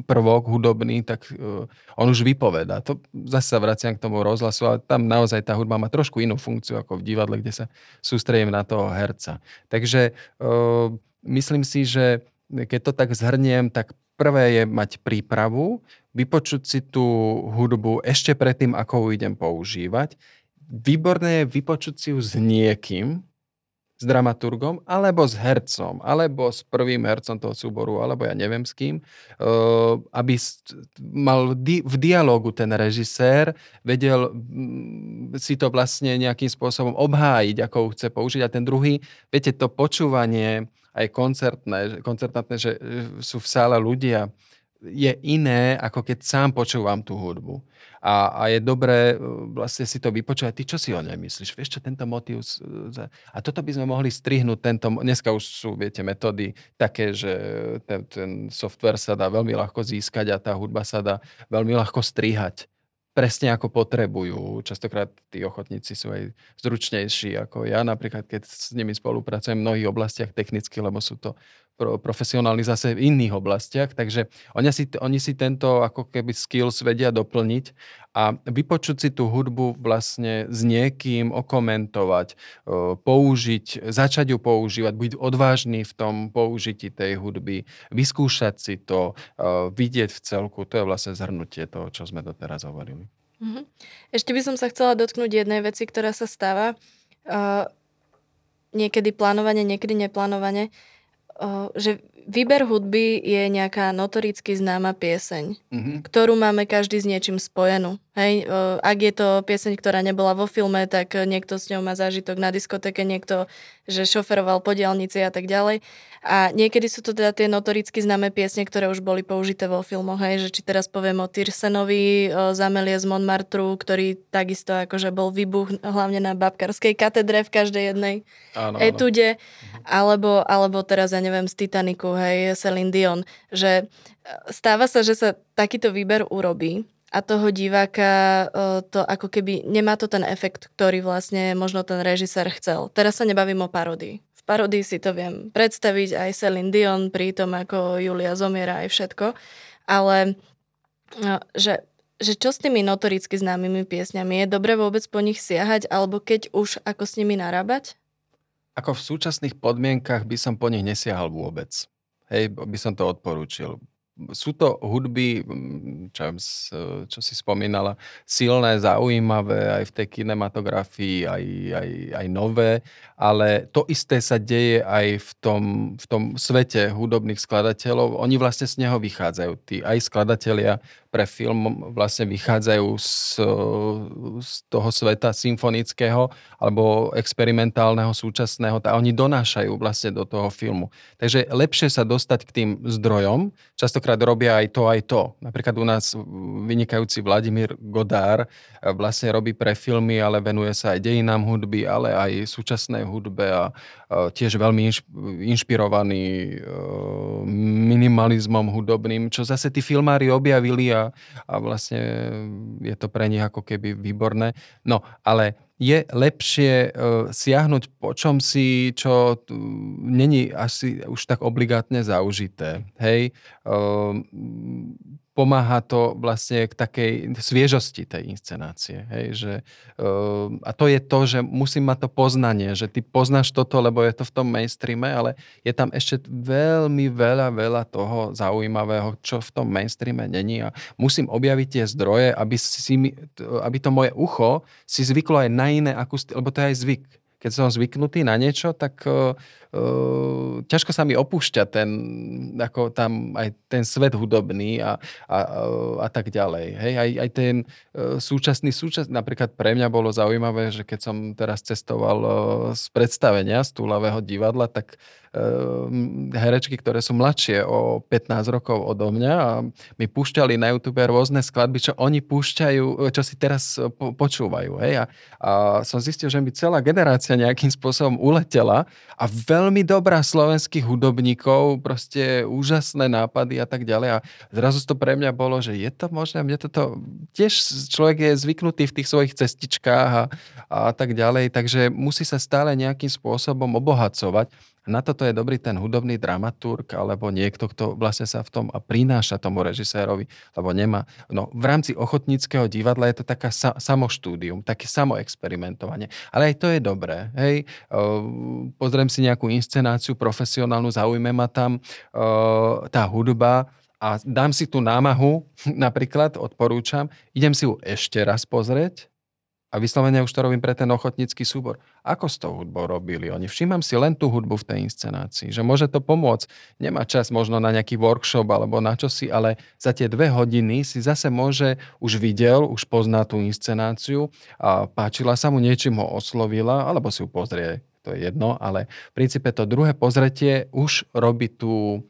prvok hudobný, tak uh, on už vypoveda. To zase sa vraciam k tomu rozhlasu, ale tam naozaj tá hudba má trošku inú funkciu ako v divadle, kde sa sústredím na toho herca. Takže uh, myslím si, že keď to tak zhrniem, tak prvé je mať prípravu, vypočuť si tú hudbu ešte predtým, ako ju idem používať. Výborné je vypočuť si ju s niekým, s dramaturgom, alebo s hercom, alebo s prvým hercom toho súboru, alebo ja neviem s kým, eh, aby mal v dialogu ten režisér, vedel mm, si to vlastne nejakým spôsobom obhájiť, ako ho chce použiť. A ten druhý, viete, to počúvanie aj koncertné, koncertné, že sú v sále ľudia, je iné, ako keď sám počúvam tú hudbu a, a je dobré e, vlastne si to vypočuť. Ty čo si o nej myslíš? Vieš čo, tento motív... A toto by sme mohli strihnúť. Tento, dneska už sú, viete, metódy také, že ten, ten software sa dá veľmi ľahko získať a tá hudba sa dá veľmi ľahko strihať presne ako potrebujú. Častokrát tí ochotníci sú aj zručnejší ako ja. Napríklad, keď s nimi spolupracujem v mnohých oblastiach technicky, lebo sú to profesionálni zase v iných oblastiach, takže oni si, oni si tento ako keby skills vedia doplniť a vypočuť si tú hudbu vlastne s niekým, okomentovať, použiť, začať ju používať, byť odvážny v tom použití tej hudby, vyskúšať si to, vidieť v celku, to je vlastne zhrnutie toho, čo sme doteraz hovorili. Mhm. Ešte by som sa chcela dotknúť jednej veci, ktorá sa stáva. Uh, niekedy plánovanie, niekedy neplánovanie že výber hudby je nejaká notoricky známa pieseň, mm-hmm. ktorú máme každý s niečím spojenú. Hej, ak je to pieseň, ktorá nebola vo filme, tak niekto s ňou má zážitok na diskoteke, niekto, že šoferoval po diálnici a tak ďalej. A niekedy sú to teda tie notoricky známe piesne, ktoré už boli použité vo filmoch. Hej, že či teraz poviem o Tyrsenovi, o Zamelie z Montmartru, ktorý takisto akože bol výbuch hlavne na babkarskej katedre v každej jednej áno, etude. Áno. Alebo, alebo teraz, ja neviem, z Titaniku, hej, Celine Dion. Že stáva sa, že sa takýto výber urobí a toho diváka e, to ako keby nemá to ten efekt, ktorý vlastne možno ten režisér chcel. Teraz sa nebavím o parodii. V parodii si to viem predstaviť aj Celine Dion pri tom, ako Julia zomiera aj všetko, ale e, že, že čo s tými notoricky známymi piesňami? Je dobre vôbec po nich siahať, alebo keď už ako s nimi narábať? Ako v súčasných podmienkach by som po nich nesiahal vôbec. Hej, by som to odporúčil sú to hudby, čo, čo si spomínala, silné, zaujímavé aj v tej kinematografii, aj, aj, aj nové, ale to isté sa deje aj v tom, v tom svete hudobných skladateľov. Oni vlastne z neho vychádzajú. Tí aj skladatelia pre film vlastne vychádzajú z, z toho sveta symfonického alebo experimentálneho, súčasného a oni donášajú vlastne do toho filmu. Takže lepšie sa dostať k tým zdrojom. Často častokrát robia aj to, aj to. Napríklad u nás vynikajúci Vladimír Godár vlastne robí pre filmy, ale venuje sa aj dejinám hudby, ale aj súčasnej hudbe a tiež veľmi inšpirovaný minimalizmom hudobným, čo zase tí filmári objavili a, a vlastne je to pre nich ako keby výborné. No, ale je lepšie uh, siahnuť po čom si, čo není asi už tak obligátne zaužité. Hej? Pomáha to vlastne k takej sviežosti tej inscenácie. Hej? Že, uh, a to je to, že musím mať to poznanie, že ty poznáš toto, lebo je to v tom mainstreame, ale je tam ešte veľmi veľa, veľa toho zaujímavého, čo v tom mainstreame není a musím objaviť tie zdroje, aby, si, aby to moje ucho si zvyklo aj na iné akustiky, lebo to je aj zvyk keď som zvyknutý na niečo, tak uh, ťažko sa mi opúšťa ten, ako tam aj ten svet hudobný a, a, a tak ďalej. Hej, aj, aj ten uh, súčasný, súčasný, napríklad pre mňa bolo zaujímavé, že keď som teraz cestoval uh, z predstavenia z túlavého divadla, tak Ehm, herečky, ktoré sú mladšie o 15 rokov odo mňa a mi púšťali na YouTube rôzne skladby, čo oni púšťajú, čo si teraz po, počúvajú. Hej? A, a som zistil, že mi celá generácia nejakým spôsobom uletela a veľmi dobrá slovenských hudobníkov, proste úžasné nápady a tak ďalej. A zrazu to pre mňa bolo, že je to možné, mne toto tiež človek je zvyknutý v tých svojich cestičkách a, a tak ďalej, takže musí sa stále nejakým spôsobom obohacovať. Na toto je dobrý ten hudobný dramaturg alebo niekto, kto vlastne sa v tom a prináša tomu režisérovi, lebo nemá. No, v rámci ochotníckého divadla je to taká sa, samoštúdium, také samoexperimentovanie. Ale aj to je dobré. Hej? Pozriem si nejakú inscenáciu profesionálnu, zaujme ma tam tá hudba, a dám si tú námahu, napríklad, odporúčam, idem si ju ešte raz pozrieť, a vyslovene už to robím pre ten ochotnícky súbor. Ako s tou hudbou robili oni? Všímam si len tú hudbu v tej inscenácii, že môže to pomôcť. Nemá čas možno na nejaký workshop alebo na čosi, ale za tie dve hodiny si zase môže, už videl, už pozná tú inscenáciu a páčila sa mu, niečím ho oslovila, alebo si ju pozrie, to je jedno, ale v princípe to druhé pozretie už robí tú,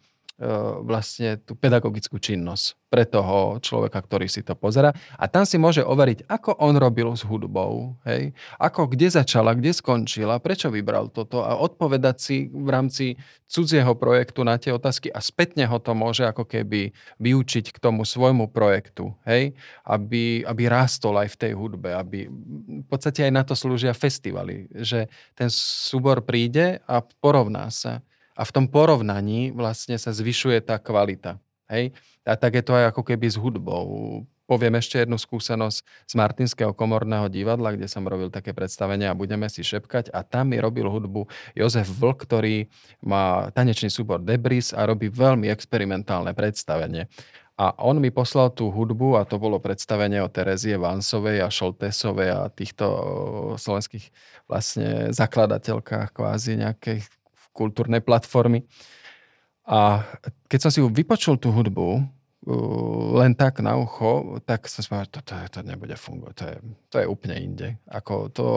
vlastne tú pedagogickú činnosť pre toho človeka, ktorý si to pozera. A tam si môže overiť, ako on robil s hudbou, hej? ako kde začala, kde skončila, prečo vybral toto a odpovedať si v rámci cudzieho projektu na tie otázky a spätne ho to môže ako keby vyučiť k tomu svojmu projektu, hej? Aby, aby rástol aj v tej hudbe, aby v podstate aj na to slúžia festivaly, že ten súbor príde a porovná sa a v tom porovnaní vlastne sa zvyšuje tá kvalita. Hej? A tak je to aj ako keby s hudbou. Poviem ešte jednu skúsenosť z Martinského komorného divadla, kde som robil také predstavenie a budeme si šepkať. A tam mi robil hudbu Jozef Vlk, ktorý má tanečný súbor Debris a robí veľmi experimentálne predstavenie. A on mi poslal tú hudbu a to bolo predstavenie o Terezie Vansovej a Šoltesovej a týchto slovenských vlastne zakladateľkách kvázi nejakých kultúrnej platformy. A keď som si vypočul tú hudbu, len tak na ucho, tak som si povedal, to, to, to nebude fungovať, to je, to je úplne inde. Ako to,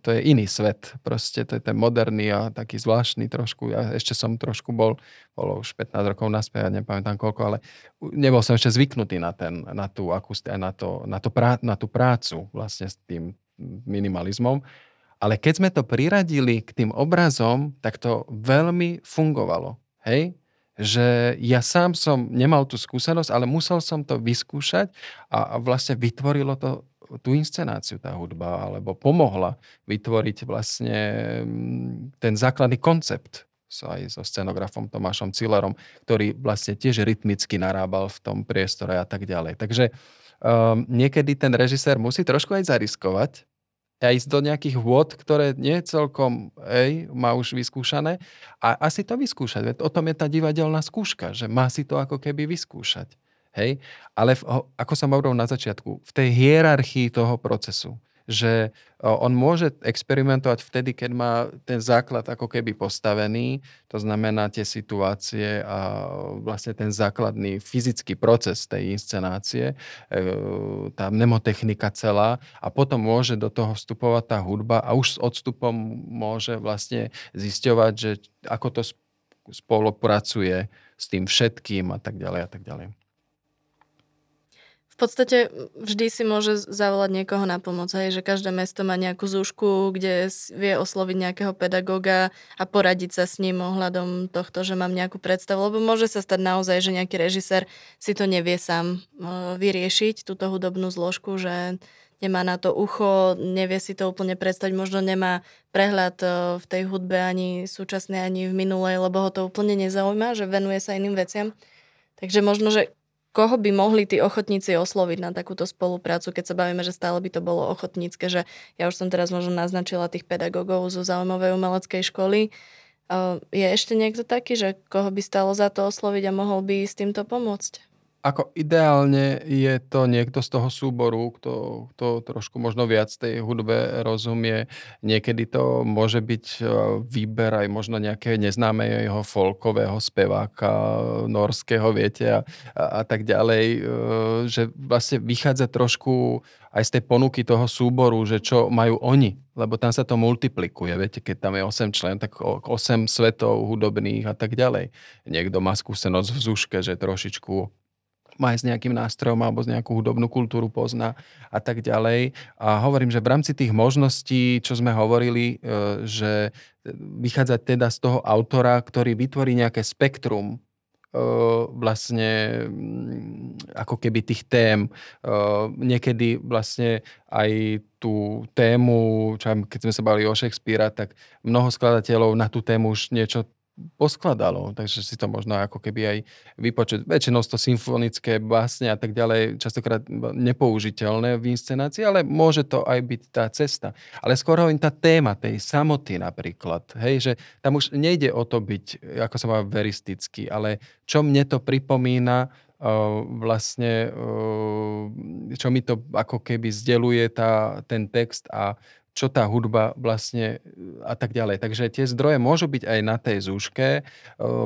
to je iný svet, proste to je ten moderný a taký zvláštny trošku. Ja ešte som trošku bol, bolo už 15 rokov naspäť, ja nepamätám koľko, ale nebol som ešte zvyknutý na, ten, na tú akustiku, na, to, na, to prá, na tú prácu vlastne s tým minimalizmom. Ale keď sme to priradili k tým obrazom, tak to veľmi fungovalo. Hej? Že ja sám som nemal tú skúsenosť, ale musel som to vyskúšať a, vlastne vytvorilo to tú inscenáciu tá hudba, alebo pomohla vytvoriť vlastne mm, ten základný koncept aj so scenografom Tomášom Cillerom, ktorý vlastne tiež rytmicky narábal v tom priestore a tak ďalej. Takže um, niekedy ten režisér musí trošku aj zariskovať, a ísť do nejakých vôd, ktoré nie celkom ej, má už vyskúšané a asi to vyskúšať. O tom je tá divadelná skúška, že má si to ako keby vyskúšať. Hej? Ale v, ako som hovoril na začiatku, v tej hierarchii toho procesu, že on môže experimentovať vtedy, keď má ten základ ako keby postavený, to znamená tie situácie a vlastne ten základný fyzický proces tej inscenácie, e, tá mnemotechnika celá a potom môže do toho vstupovať tá hudba a už s odstupom môže vlastne zisťovať, že ako to spolupracuje s tým všetkým a tak ďalej a tak ďalej. V podstate vždy si môže zavolať niekoho na pomoc, hej, že každé mesto má nejakú zúšku, kde vie osloviť nejakého pedagóga a poradiť sa s ním ohľadom tohto, že mám nejakú predstavu, lebo môže sa stať naozaj, že nejaký režisér si to nevie sám vyriešiť, túto hudobnú zložku, že nemá na to ucho, nevie si to úplne predstaviť, možno nemá prehľad v tej hudbe ani súčasnej, ani v minulej, lebo ho to úplne nezaujíma, že venuje sa iným veciam. Takže možno, že koho by mohli tí ochotníci osloviť na takúto spoluprácu, keď sa bavíme, že stále by to bolo ochotnícke, že ja už som teraz možno naznačila tých pedagógov zo zaujímavej umeleckej školy. Je ešte niekto taký, že koho by stalo za to osloviť a mohol by s týmto pomôcť? Ako ideálne je to niekto z toho súboru, kto, kto trošku možno viac tej hudbe rozumie. Niekedy to môže byť e, výber aj možno nejaké neznámeho folkového speváka, norského, viete, a, a, a tak ďalej, e, že vlastne vychádza trošku aj z tej ponuky toho súboru, že čo majú oni, lebo tam sa to multiplikuje, viete, keď tam je 8 člen, tak 8 svetov hudobných a tak ďalej. Niekto má skúsenosť v Zuške, že trošičku má aj s nejakým nástrojom alebo z nejakú hudobnú kultúru pozná a tak ďalej. A hovorím, že v rámci tých možností, čo sme hovorili, e, že vychádzať teda z toho autora, ktorý vytvorí nejaké spektrum e, vlastne mm, ako keby tých tém. E, niekedy vlastne aj tú tému, čo keď sme sa bavili o Shakespearea, tak mnoho skladateľov na tú tému už niečo poskladalo, takže si to možno ako keby aj vypočuť. Väčšinou to symfonické básne a tak ďalej, častokrát nepoužiteľné v inscenácii, ale môže to aj byť tá cesta. Ale skôr hovorím tá téma tej samoty napríklad, hej, že tam už nejde o to byť, ako sa má veristicky, ale čo mne to pripomína, vlastne, čo mi to ako keby zdeluje tá, ten text a čo tá hudba vlastne a tak ďalej. Takže tie zdroje môžu byť aj na tej zúške,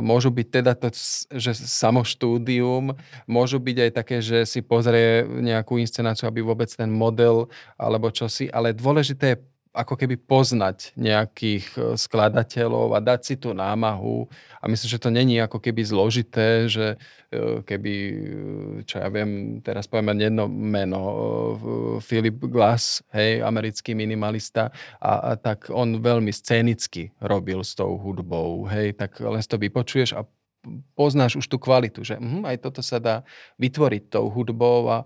môžu byť teda to, že samoštúdium, môžu byť aj také, že si pozrie nejakú inscenáciu, aby vôbec ten model alebo čosi, ale dôležité je ako keby poznať nejakých e, skladateľov a dať si tú námahu. A myslím, že to není ako keby zložité, že e, keby, e, čo ja viem, teraz poviem jedno meno, Philip Glass, hej, americký minimalista, a, a tak on veľmi scénicky robil s tou hudbou, hej, tak len si to vypočuješ a poznáš už tú kvalitu, že hm, aj toto sa dá vytvoriť tou hudbou a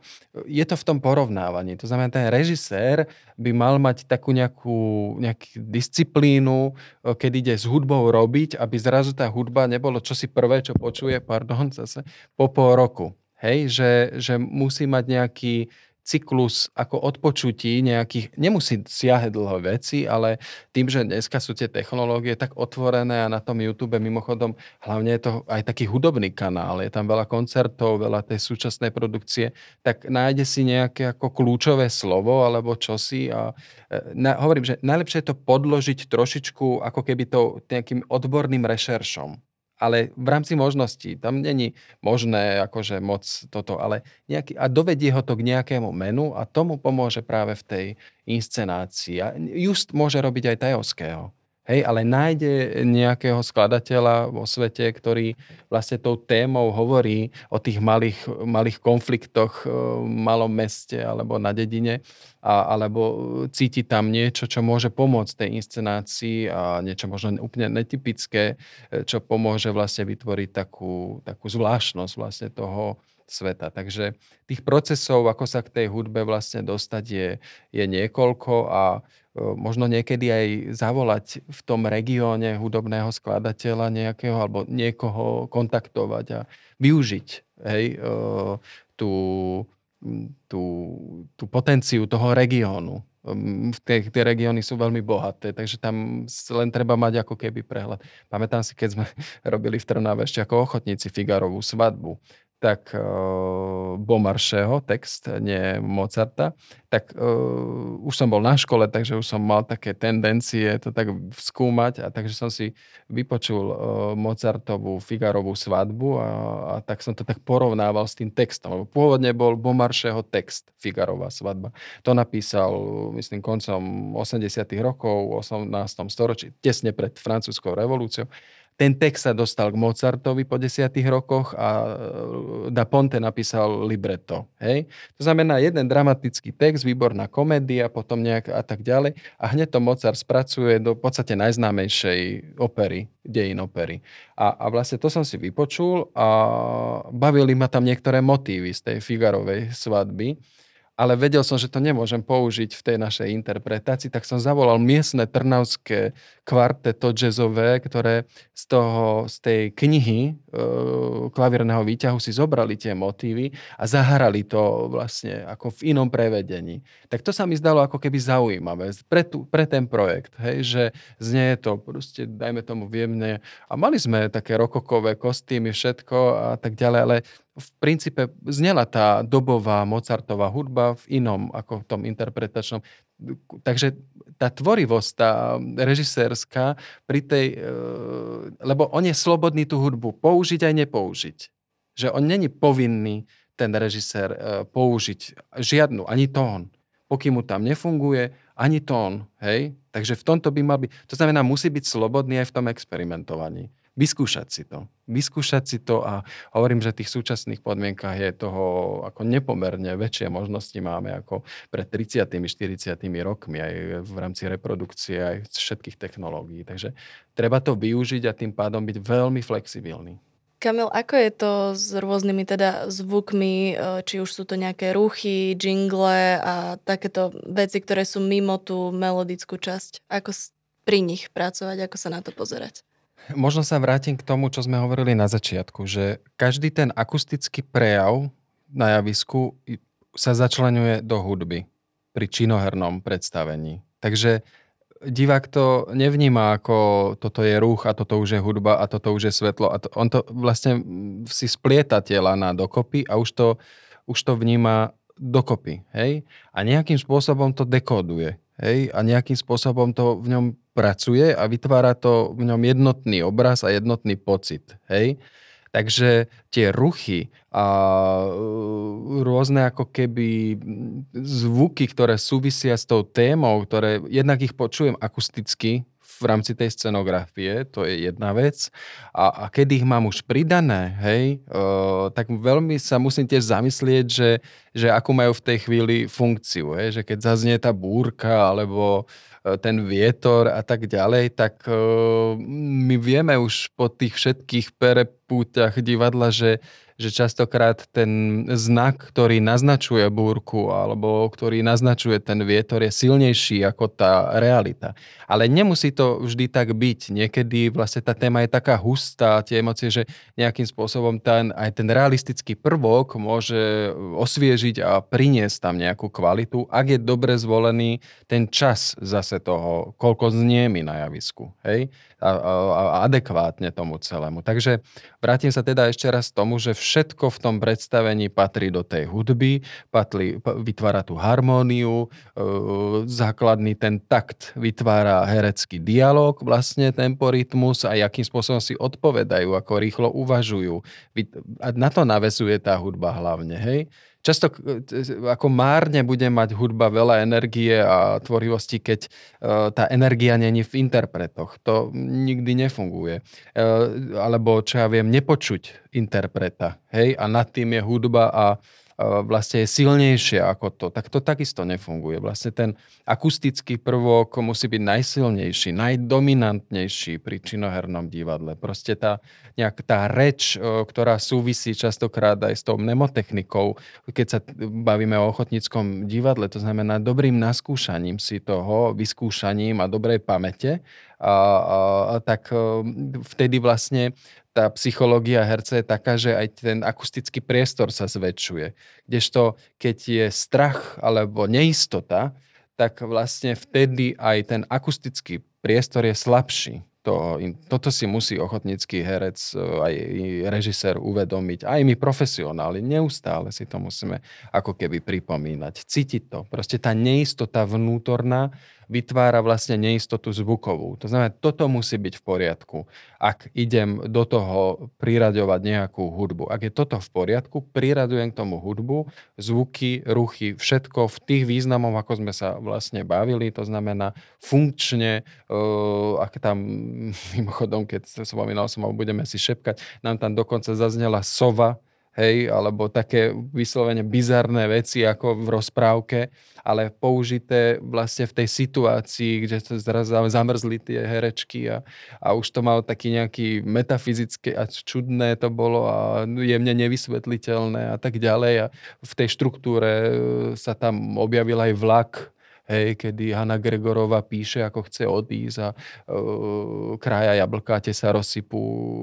je to v tom porovnávaní. To znamená, ten režisér by mal mať takú nejakú, nejakú disciplínu, keď ide s hudbou robiť, aby zrazu tá hudba nebolo čosi prvé, čo počuje, pardon, zase, po pol roku. Hej, že, že musí mať nejaký, cyklus ako odpočutí nejakých, nemusí siahať dlho veci, ale tým, že dneska sú tie technológie tak otvorené a na tom YouTube mimochodom hlavne je to aj taký hudobný kanál, je tam veľa koncertov, veľa tej súčasnej produkcie, tak nájde si nejaké ako kľúčové slovo alebo čosi a e, na, hovorím, že najlepšie je to podložiť trošičku ako keby to nejakým odborným rešeršom ale v rámci možností. Tam není možné akože moc toto, ale nejaký, a dovedie ho to k nejakému menu a tomu pomôže práve v tej inscenácii. A just môže robiť aj Tajovského. Hej, ale nájde nejakého skladateľa vo svete, ktorý vlastne tou témou hovorí o tých malých, malých konfliktoch v malom meste alebo na dedine, a, alebo cíti tam niečo, čo môže pomôcť tej inscenácii a niečo možno úplne netypické, čo pomôže vlastne vytvoriť takú, takú zvláštnosť vlastne toho sveta. Takže tých procesov, ako sa k tej hudbe vlastne dostať, je, je niekoľko a možno niekedy aj zavolať v tom regióne hudobného skladateľa nejakého alebo niekoho kontaktovať a využiť hej, tú, tú, tú potenciu toho regiónu. Tie regióny sú veľmi bohaté, takže tam len treba mať ako keby prehľad. Pamätám si, keď sme robili v Trnave ešte ako ochotníci Figarovú svadbu, tak uh, Bomaršeho, text, nie Mozarta, tak uh, už som bol na škole, takže už som mal také tendencie to tak skúmať a takže som si vypočul uh, Mozartovú Figarovú svadbu a, a tak som to tak porovnával s tým textom, lebo pôvodne bol Bomaršeho text Figarová svadba. To napísal, myslím, koncom 80 rokov, 18. storočí, tesne pred francúzskou revolúciou ten text sa dostal k Mozartovi po desiatých rokoch a e, Da Ponte napísal libretto. Hej? To znamená jeden dramatický text, výborná komédia, potom nejak a tak ďalej a hneď to Mozart spracuje do v podstate najznámejšej opery, dejin opery. A, a vlastne to som si vypočul a bavili ma tam niektoré motívy z tej Figarovej svadby ale vedel som, že to nemôžem použiť v tej našej interpretácii, tak som zavolal miestne trnavské kvarteto jazzové, ktoré z, toho, z tej knihy e, klavírneho výťahu si zobrali tie motívy a zahrali to vlastne ako v inom prevedení. Tak to sa mi zdalo ako keby zaujímavé pre, tu, pre ten projekt, hej, že znie to proste, dajme tomu viemne. A mali sme také rokokové kostýmy, všetko a tak ďalej, ale v princípe znela tá dobová Mozartová hudba v inom ako v tom interpretačnom. Takže tá tvorivosť, tá režisérska pri tej, e, lebo on je slobodný tú hudbu použiť aj nepoužiť. Že on není povinný ten režisér e, použiť žiadnu, ani tón. Pokým mu tam nefunguje, ani tón. Hej? Takže v tomto by mal byť, to znamená, musí byť slobodný aj v tom experimentovaní vyskúšať si to. Vyskúšať si to a hovorím, že v tých súčasných podmienkach je toho ako nepomerne väčšie možnosti máme ako pred 30 40 rokmi aj v rámci reprodukcie aj všetkých technológií. Takže treba to využiť a tým pádom byť veľmi flexibilný. Kamil, ako je to s rôznymi teda zvukmi, e, či už sú to nejaké ruchy, jingle a takéto veci, ktoré sú mimo tú melodickú časť? Ako pri nich pracovať, ako sa na to pozerať? Možno sa vrátim k tomu, čo sme hovorili na začiatku, že každý ten akustický prejav na javisku sa začlenuje do hudby pri činohernom predstavení. Takže divák to nevníma ako toto je ruch a toto už je hudba a toto už je svetlo. A to, on to vlastne si splieta tie lana dokopy a už to, už to vníma dokopy. Hej? A nejakým spôsobom to dekoduje. Hej? A nejakým spôsobom to v ňom pracuje a vytvára to v ňom jednotný obraz a jednotný pocit. Hej? Takže tie ruchy a e, rôzne ako keby zvuky, ktoré súvisia s tou témou, ktoré jednak ich počujem akusticky v rámci tej scenografie, to je jedna vec. A, a keď ich mám už pridané, hej, uh, tak veľmi sa musím tiež zamyslieť, že, že akú majú v tej chvíli funkciu. Hej, že keď zaznie tá búrka alebo uh, ten vietor a tak ďalej, tak uh, my vieme už po tých všetkých perepúťach divadla, že že častokrát ten znak, ktorý naznačuje búrku alebo ktorý naznačuje ten vietor je silnejší ako tá realita. Ale nemusí to vždy tak byť. Niekedy vlastne tá téma je taká hustá, tie emócie, že nejakým spôsobom ten, aj ten realistický prvok môže osviežiť a priniesť tam nejakú kvalitu, ak je dobre zvolený ten čas zase toho, koľko znie mi na javisku. Hej? A, a, adekvátne tomu celému. Takže vrátim sa teda ešte raz k tomu, že všetko v tom predstavení patrí do tej hudby, patrí, vytvára tú harmóniu, e, základný ten takt vytvára herecký dialog, vlastne temporitmus a akým spôsobom si odpovedajú, ako rýchlo uvažujú. Na to navezuje tá hudba hlavne, hej? Často ako márne bude mať hudba veľa energie a tvorivosti, keď e, tá energia není v interpretoch. To nikdy nefunguje. E, alebo, čo ja viem, nepočuť interpreta. Hej? A nad tým je hudba a vlastne je silnejšia ako to, tak to takisto nefunguje. Vlastne ten akustický prvok musí byť najsilnejší, najdominantnejší pri činohernom divadle. Proste tá, nejak tá reč, ktorá súvisí častokrát aj s tou mnemotechnikou, keď sa bavíme o ochotníckom divadle, to znamená dobrým naskúšaním si toho, vyskúšaním a dobrej pamäte, a, a, a tak vtedy vlastne tá psychológia herca je taká, že aj ten akustický priestor sa zväčšuje. Kdežto keď je strach alebo neistota, tak vlastne vtedy aj ten akustický priestor je slabší. To, toto si musí ochotnícky herec, e, aj režisér uvedomiť, aj my profesionáli, neustále si to musíme ako keby pripomínať, cítiť to. Proste tá neistota vnútorná vytvára vlastne neistotu zvukovú. To znamená, toto musí byť v poriadku. Ak idem do toho priraďovať nejakú hudbu. Ak je toto v poriadku, priradujem k tomu hudbu, zvuky, ruchy, všetko v tých významoch, ako sme sa vlastne bavili, to znamená funkčne, uh, ak tam, mimochodom, keď spomínal som, budeme si šepkať, nám tam dokonca zaznela sova, hej, alebo také vyslovene bizarné veci ako v rozprávke, ale použité vlastne v tej situácii, kde sa zrazu zamrzli tie herečky a, a už to malo taký nejaký metafyzické a čudné to bolo a jemne nevysvetliteľné a tak ďalej. A v tej štruktúre sa tam objavil aj vlak, hej, kedy Hanna Gregorova píše, ako chce odísť a uh, kraja jablkáte sa rozsypú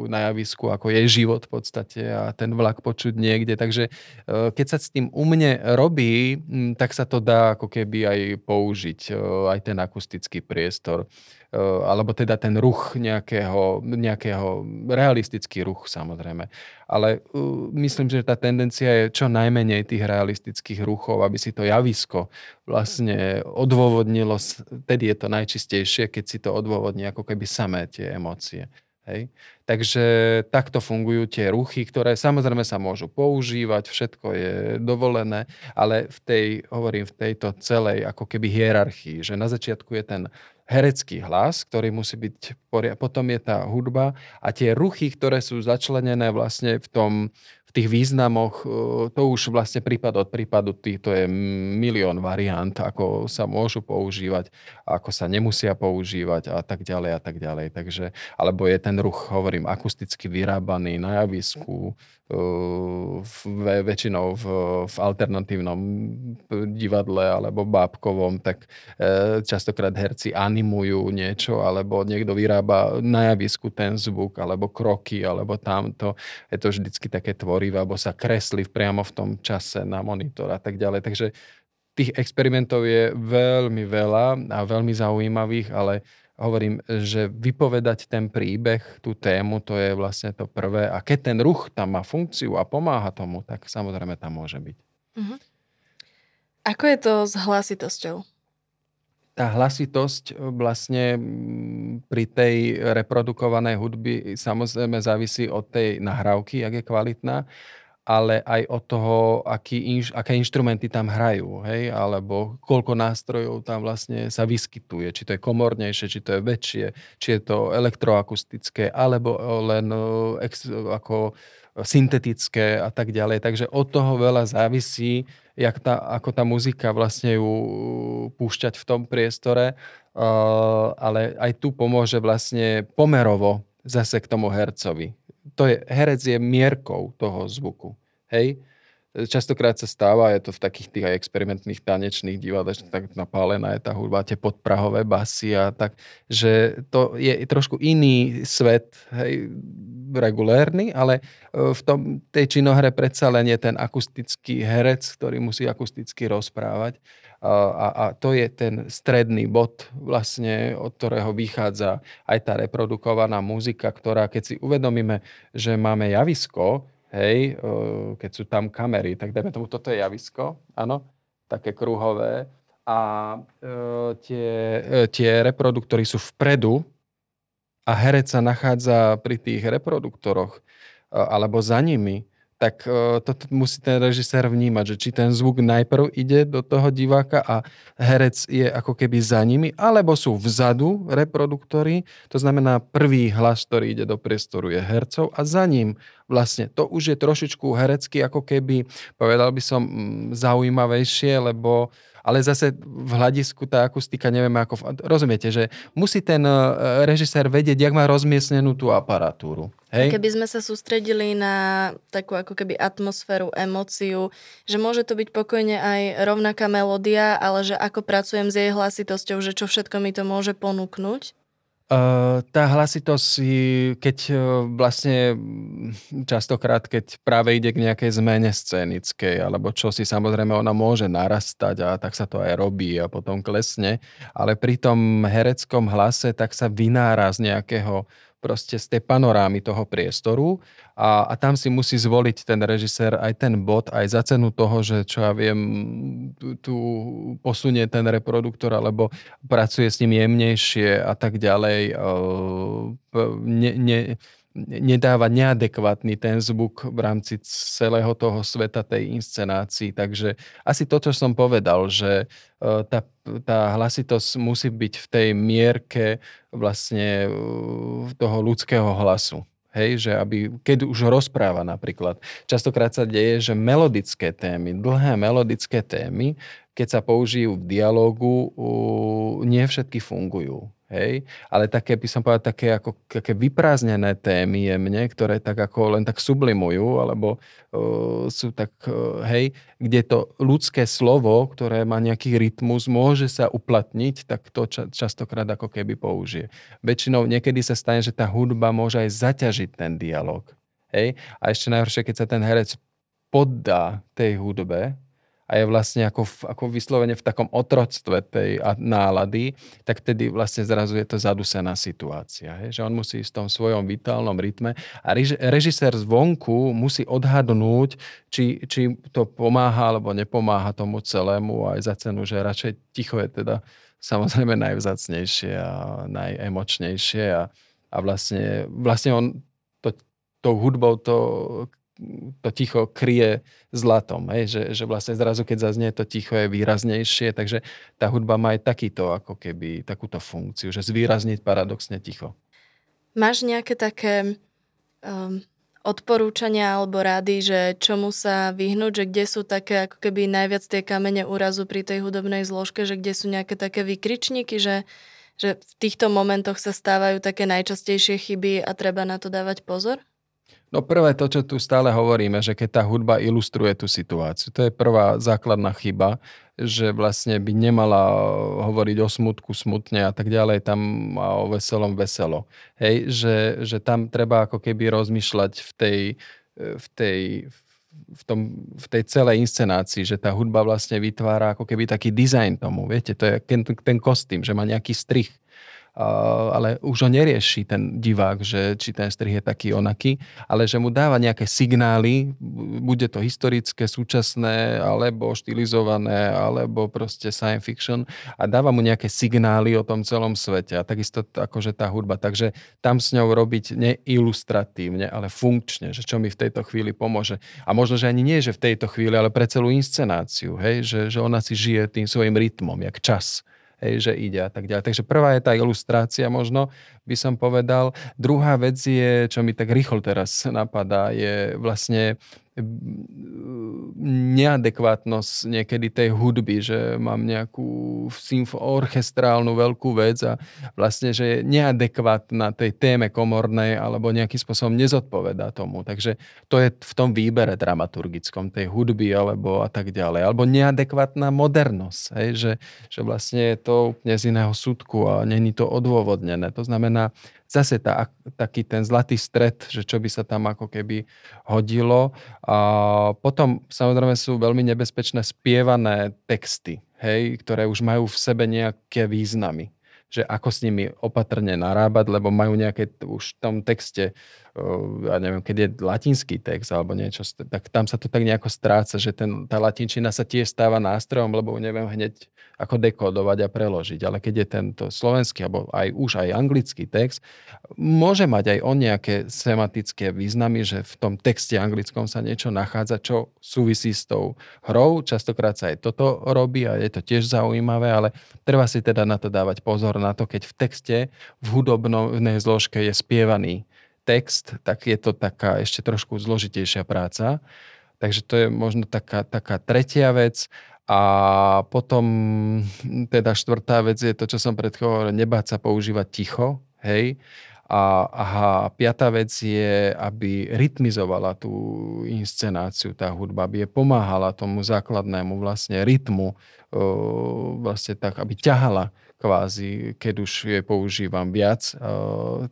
na javisku, ako je život v podstate a ten vlak počuť niekde. Takže uh, keď sa s tým u mne robí, m, tak sa to dá ako keby aj použiť, uh, aj ten akustický priestor. Eh, alebo teda ten ruch nejakého, nejakého realistický ruch samozrejme. Ale uh, myslím, že tá tendencia je čo najmenej tých realistických ruchov, aby si to javisko vlastne odôvodnilo, tedy je to najčistejšie, keď si to odôvodní ako keby samé tie emócie. Hej. Takže takto fungujú tie ruchy, ktoré samozrejme sa môžu používať, všetko je dovolené, ale v tej, hovorím, v tejto celej ako keby hierarchii, že na začiatku je ten herecký hlas, ktorý musí byť. Potom je tá hudba a tie ruchy, ktoré sú začlenené vlastne v tom, v tých významoch, e, to už vlastne prípad od prípadu, to je milión variant, ako sa môžu používať, ako sa nemusia používať a tak ďalej a tak ďalej. Takže, alebo je ten ruch, hovorím, akusticky vyrábaný na javisku, väčšinou v, v alternatívnom divadle alebo bábkovom, tak e, častokrát herci animujú niečo, alebo niekto vyrába na javisku ten zvuk, alebo kroky, alebo tamto. Je to vždycky také tvorivé, alebo sa kreslí priamo v tom čase na monitor a tak ďalej. Takže tých experimentov je veľmi veľa a veľmi zaujímavých, ale hovorím, že vypovedať ten príbeh, tú tému, to je vlastne to prvé. A keď ten ruch tam má funkciu a pomáha tomu, tak samozrejme tam môže byť. Uh-huh. Ako je to s hlasitosťou? Tá hlasitosť vlastne pri tej reprodukovanej hudby samozrejme závisí od tej nahrávky, jak je kvalitná ale aj od toho, aký inš, aké inštrumenty tam hrajú, hej, alebo koľko nástrojov tam vlastne sa vyskytuje, či to je komornejšie, či to je väčšie, či je to elektroakustické, alebo len ex, ako syntetické a tak ďalej. Takže od toho veľa závisí, jak tá, ako tá muzika vlastne ju púšťať v tom priestore, uh, ale aj tu pomôže vlastne pomerovo zase k tomu hercovi to je, herec je mierkou toho zvuku. Hej? Častokrát sa stáva, je to v takých tých aj experimentných tanečných divadlách, tak napálená je tá hudba, tie podprahové basy a tak, že to je trošku iný svet, hej, regulérny, ale e, v tom, tej činohre predsa len je ten akustický herec, ktorý musí akusticky rozprávať a, a to je ten stredný bod, vlastne, od ktorého vychádza aj tá reprodukovaná muzika, ktorá, keď si uvedomíme, že máme javisko, hej, keď sú tam kamery, tak dajme tomu, toto je javisko, áno, také kruhové, a e, tie, e, tie reproduktory sú vpredu a herec sa nachádza pri tých reproduktoroch e, alebo za nimi, tak uh, musí ten režisér vnímať, že či ten zvuk najprv ide do toho diváka a herec je ako keby za nimi, alebo sú vzadu reproduktory, to znamená prvý hlas, ktorý ide do priestoru je hercov a za ním vlastne to už je trošičku herecky ako keby, povedal by som, mm, zaujímavejšie, lebo ale zase v hľadisku tá akustika, neviem ako... Rozumiete, že musí ten e, režisér vedieť, jak má rozmiestnenú tú aparatúru. Hej? Keby sme sa sústredili na takú ako keby atmosféru, emóciu, že môže to byť pokojne aj rovnaká melódia, ale že ako pracujem s jej hlasitosťou, že čo všetko mi to môže ponúknuť? Uh, tá hlasitosť, keď uh, vlastne častokrát, keď práve ide k nejakej zmene scénickej, alebo čo si samozrejme ona môže narastať a tak sa to aj robí a potom klesne, ale pri tom hereckom hlase tak sa vynára z nejakého proste z tej panorámy toho priestoru a, a tam si musí zvoliť ten režisér aj ten bod, aj za cenu toho, že čo ja viem, tu, tu posunie ten reproduktor alebo pracuje s ním jemnejšie a tak ďalej. Ne, ne, nedáva neadekvátny ten zvuk v rámci celého toho sveta tej inscenácii. Takže asi to, čo som povedal, že e, tá, tá hlasitosť musí byť v tej mierke vlastne e, toho ľudského hlasu. Hej, že aby, keď už rozpráva napríklad. Častokrát sa deje, že melodické témy, dlhé melodické témy, keď sa použijú v dialogu, nie všetky fungujú. Hej? Ale také, by som povedal, také, ako, také vyprázdnené témy jemne, ktoré tak ako len tak sublimujú, alebo uh, sú tak, uh, hej, kde to ľudské slovo, ktoré má nejaký rytmus, môže sa uplatniť, tak to ča, častokrát ako keby použije. Väčšinou niekedy sa stane, že tá hudba môže aj zaťažiť ten dialog. Hej? A ešte najhoršie, keď sa ten herec poddá tej hudbe, a je vlastne ako, ako vyslovene v takom otroctve tej nálady, tak tedy vlastne zrazu je to zadusená situácia. Hej? Že on musí ísť v tom svojom vitálnom rytme a režisér zvonku musí odhadnúť, či, či to pomáha alebo nepomáha tomu celému aj za cenu, že radšej ticho je teda samozrejme najvzácnejšie a najemočnejšie a, a vlastne, vlastne on to, tou hudbou to to ticho kryje zlatom. Hej? Že, že vlastne zrazu, keď zaznie to ticho, je výraznejšie, takže tá hudba má aj takýto, ako keby, takúto funkciu, že zvýrazniť paradoxne ticho. Máš nejaké také um, odporúčania alebo rady, že čomu sa vyhnúť, že kde sú také ako keby najviac tie kamene úrazu pri tej hudobnej zložke, že kde sú nejaké také vykričníky, že, že v týchto momentoch sa stávajú také najčastejšie chyby a treba na to dávať pozor? No prvé to, čo tu stále hovoríme, že keď tá hudba ilustruje tú situáciu, to je prvá základná chyba, že vlastne by nemala hovoriť o smutku smutne a tak ďalej, tam a o veselom veselo. Hej, že, že tam treba ako keby rozmýšľať v tej, v tej, v, tom, v tej celej inscenácii, že tá hudba vlastne vytvára ako keby taký dizajn tomu. Viete, to je ten, ten kostým, že má nejaký strich ale už ho nerieši ten divák, že či ten strih je taký onaký, ale že mu dáva nejaké signály, bude to historické, súčasné, alebo štilizované, alebo proste science fiction a dáva mu nejaké signály o tom celom svete a takisto akože tá hudba. Takže tam s ňou robiť neilustratívne, ale funkčne, že čo mi v tejto chvíli pomôže. A možno, že ani nie, že v tejto chvíli, ale pre celú inscenáciu, hej? Že, že ona si žije tým svojim rytmom, jak čas hej, že ide a tak ďalej. Takže prvá je tá ilustrácia možno, by som povedal. Druhá vec je, čo mi tak rýchlo teraz napadá, je vlastne neadekvátnosť niekedy tej hudby, že mám nejakú symf- orchestrálnu veľkú vec a vlastne, že je neadekvátna tej téme komornej alebo nejakým spôsobom nezodpoveda tomu. Takže to je v tom výbere dramaturgickom tej hudby alebo a tak ďalej. Alebo neadekvátna modernosť, hej? Že, že vlastne je to úplne z iného súdku a není to odôvodnené. To znamená, zase tá, taký ten zlatý stred, že čo by sa tam ako keby hodilo. A potom samozrejme sú veľmi nebezpečné spievané texty, hej, ktoré už majú v sebe nejaké významy že ako s nimi opatrne narábať, lebo majú nejaké už v tom texte, ja neviem, keď je latinský text alebo niečo, tak tam sa to tak nejako stráca, že ten, tá latinčina sa tiež stáva nástrojom, lebo neviem hneď ako dekodovať a preložiť. Ale keď je tento slovenský, alebo aj už aj anglický text, môže mať aj on nejaké sematické významy, že v tom texte anglickom sa niečo nachádza, čo súvisí s tou hrou. Častokrát sa aj toto robí a je to tiež zaujímavé, ale treba si teda na to dávať pozor na to, keď v texte v hudobnej zložke je spievaný text, tak je to taká ešte trošku zložitejšia práca. Takže to je možno taká, taká tretia vec. A potom teda štvrtá vec je to, čo som predchoval, nebáť sa používať ticho, hej. A, aha, piatá vec je, aby rytmizovala tú inscenáciu, tá hudba, aby je pomáhala tomu základnému vlastne rytmu, vlastne tak, aby ťahala kvázi, keď už je používam viac,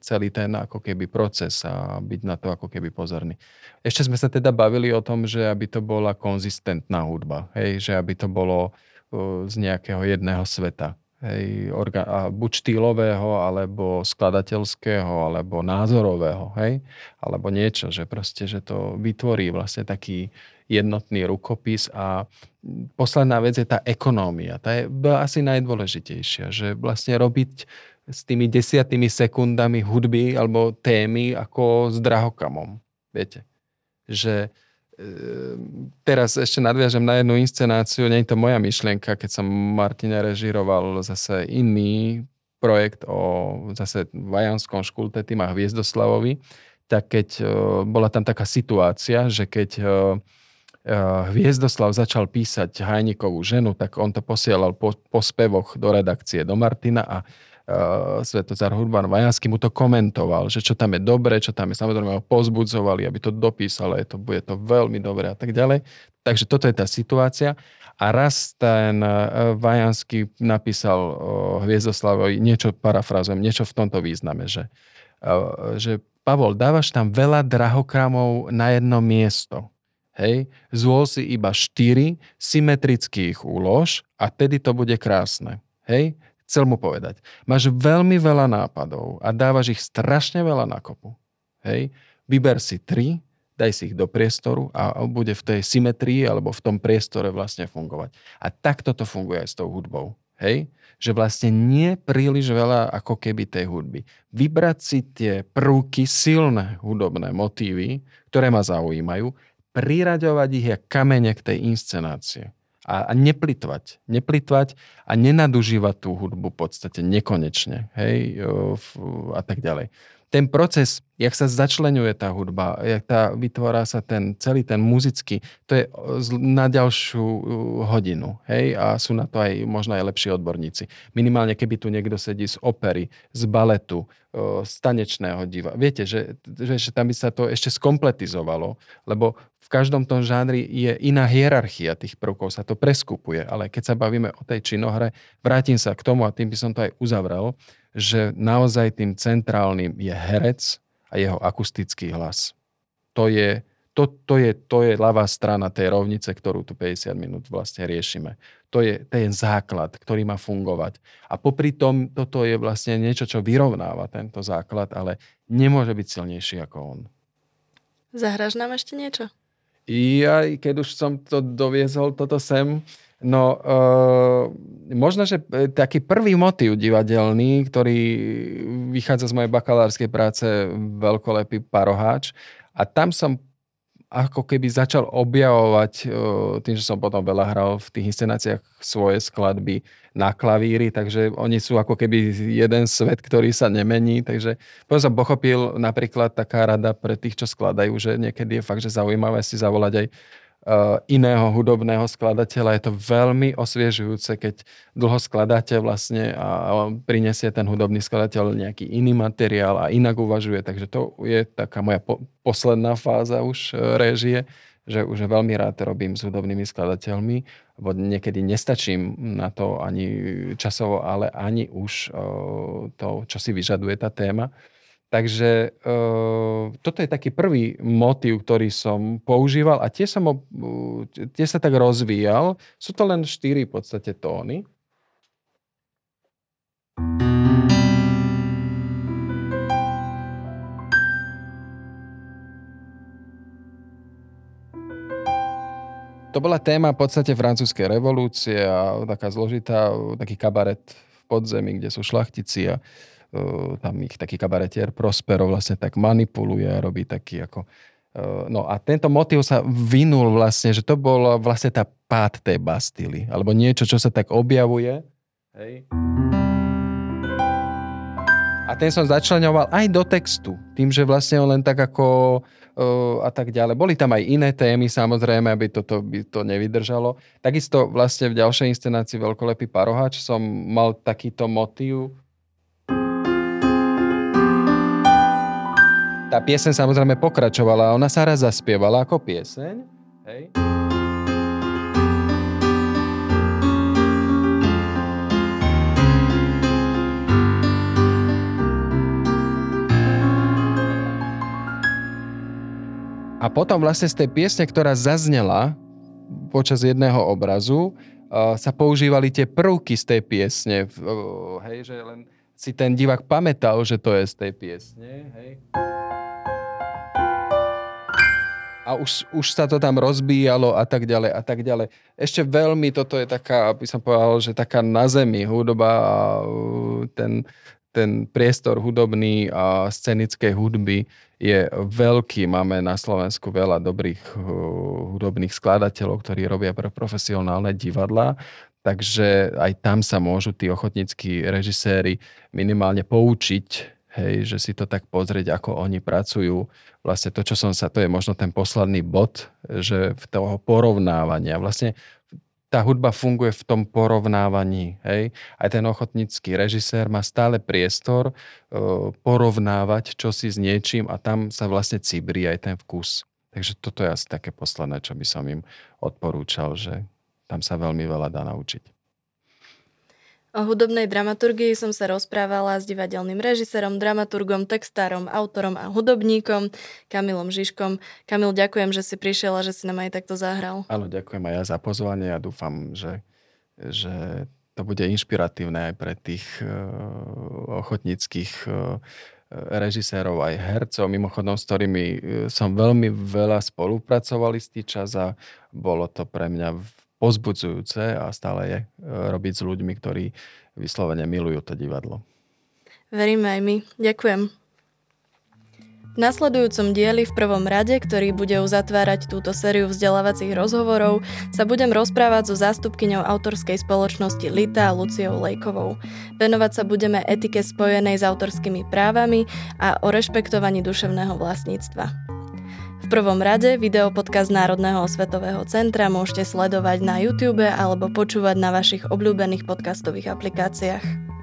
celý ten ako keby proces a byť na to ako keby pozorný. Ešte sme sa teda bavili o tom, že aby to bola konzistentná hudba, hej, že aby to bolo z nejakého jedného sveta. Hej, orga, buď štýlového, alebo skladateľského, alebo názorového, hej, alebo niečo, že proste, že to vytvorí vlastne taký jednotný rukopis a posledná vec je tá ekonómia. Tá je asi najdôležitejšia, že vlastne robiť s tými desiatými sekundami hudby alebo témy ako s drahokamom. Viete, že teraz ešte nadviažem na jednu inscenáciu, nie je to moja myšlienka, keď som Martina režiroval zase iný projekt o zase Vajanskom škulte Tima Hviezdoslavovi, tak keď uh, bola tam taká situácia, že keď uh, Hviezdoslav začal písať Hajnikovú ženu, tak on to posielal po, po spevoch do redakcie do Martina a uh, Svetozar Hurban Vajanský mu to komentoval, že čo tam je dobre, čo tam je, samozrejme ho pozbudzovali, aby to dopísal, je to, bude to veľmi dobre a tak ďalej. Takže toto je tá situácia. A raz ten uh, Vajanský napísal uh, Hviezdoslavovi niečo, parafrázujem, niečo v tomto význame, že, uh, že Pavol, dávaš tam veľa drahokramov na jedno miesto. Hej, zvol si iba 4, symetrických úlož a tedy to bude krásne. Hej, Chcel mu povedať, máš veľmi veľa nápadov a dávaš ich strašne veľa na kopu. Hej? Vyber si tri, daj si ich do priestoru a bude v tej symetrii alebo v tom priestore vlastne fungovať. A takto to funguje aj s tou hudbou. Hej? Že vlastne nie príliš veľa ako keby tej hudby. Vybrať si tie prvky, silné hudobné motívy, ktoré ma zaujímajú, priraďovať ich jak kamene k tej inscenácie a, a neplitvať. Neplitvať a nenadužívať tú hudbu v podstate nekonečne. Hej, a tak ďalej. Ten proces, jak sa začlenuje tá hudba, jak tá, vytvára sa ten celý ten muzický, to je na ďalšiu hodinu. Hej? A sú na to aj možno aj lepší odborníci. Minimálne, keby tu niekto sedí z opery, z baletu, z tanečného diva. Viete, že, že, že tam by sa to ešte skompletizovalo, lebo v každom tom žánri je iná hierarchia tých prvkov, sa to preskupuje, ale keď sa bavíme o tej činohre, vrátim sa k tomu a tým by som to aj uzavrel, že naozaj tým centrálnym je herec a jeho akustický hlas. To je, to, to je, to je ľavá strana tej rovnice, ktorú tu 50 minút vlastne riešime. To je ten základ, ktorý má fungovať. A popri tom, toto je vlastne niečo, čo vyrovnáva tento základ, ale nemôže byť silnejší ako on. Zahraš nám ešte niečo? Ja, keď už som to doviezol, toto sem, no uh, možno, že e, taký prvý motív divadelný, ktorý vychádza z mojej bakalárskej práce Veľkolepý paroháč. A tam som ako keby začal objavovať, e, tým, že som potom veľa hral v tých inscenáciách svoje skladby na klavíri, takže oni sú ako keby jeden svet, ktorý sa nemení, takže potom som pochopil napríklad taká rada pre tých, čo skladajú, že niekedy je fakt, že zaujímavé si zavolať aj Eh, iného hudobného skladateľa. Je to veľmi osviežujúce, keď dlho skladáte vlastne a prinesie ten hudobný skladateľ nejaký iný materiál a inak uvažuje. Takže to je taká moja po- posledná fáza už eh, réžie, že už veľmi rád robím s hudobnými skladateľmi, lebo niekedy nestačím na to ani časovo, ale ani už eh, to, čo si vyžaduje tá téma. Takže uh, toto je taký prvý motív, ktorý som používal a tie, som, tie sa tak rozvíjal. Sú to len štyri v podstate tóny. To bola téma v podstate francúzskej revolúcie a taká zložitá, taký kabaret v podzemí, kde sú šlachtici a tam ich taký kabaretier Prospero vlastne tak manipuluje a robí taký ako... No a tento motív sa vynul vlastne, že to bol vlastne tá pád tej Bastily, alebo niečo, čo sa tak objavuje. Hej. A ten som začlenoval aj do textu, tým, že vlastne on len tak ako a tak ďalej. Boli tam aj iné témy, samozrejme, aby toto by to nevydržalo. Takisto vlastne v ďalšej inscenácii Veľkolepý parohač som mal takýto motív, Tá pieseň samozrejme pokračovala a ona sa raz zaspievala ako pieseň. Hej. A potom vlastne z tej piesne, ktorá zaznela počas jedného obrazu, sa používali tie prvky z tej piesne. Hej, že len si ten divák pamätal, že to je z tej piesne. Hej. A už, už sa to tam rozbíjalo a tak ďalej a tak ďalej. Ešte veľmi toto je taká, aby som povedal, že taká na zemi hudba a ten, ten priestor hudobný a scenickej hudby je veľký. Máme na Slovensku veľa dobrých hudobných skladateľov, ktorí robia pre profesionálne divadla takže aj tam sa môžu tí ochotníckí režiséri minimálne poučiť, hej, že si to tak pozrieť, ako oni pracujú. Vlastne to, čo som sa, to je možno ten posledný bod, že v toho porovnávania. Vlastne tá hudba funguje v tom porovnávaní. Hej? Aj ten ochotnícky režisér má stále priestor uh, porovnávať čosi s niečím a tam sa vlastne cibrí aj ten vkus. Takže toto je asi také posledné, čo by som im odporúčal, že tam sa veľmi veľa dá naučiť. O hudobnej dramaturgii som sa rozprávala s divadelným režisérom, dramaturgom, textárom, autorom a hudobníkom Kamilom Žižkom. Kamil, ďakujem, že si prišiel a že si nám aj takto zahral. Áno, ďakujem aj ja za pozvanie a dúfam, že, že to bude inšpiratívne aj pre tých uh, ochotníckých uh, režisérov aj hercov, mimochodom s ktorými uh, som veľmi veľa spolupracovali istý čas a bolo to pre mňa pozbudzujúce a stále je e, robiť s ľuďmi, ktorí vyslovene milujú to divadlo. Veríme aj my. Ďakujem. V nasledujúcom dieli v prvom rade, ktorý bude uzatvárať túto sériu vzdelávacích rozhovorov, sa budem rozprávať so zástupkyňou autorskej spoločnosti Lita Luciou Lejkovou. Venovať sa budeme etike spojenej s autorskými právami a o rešpektovaní duševného vlastníctva. V prvom rade videopodcast Národného osvetového centra môžete sledovať na YouTube alebo počúvať na vašich obľúbených podcastových aplikáciách.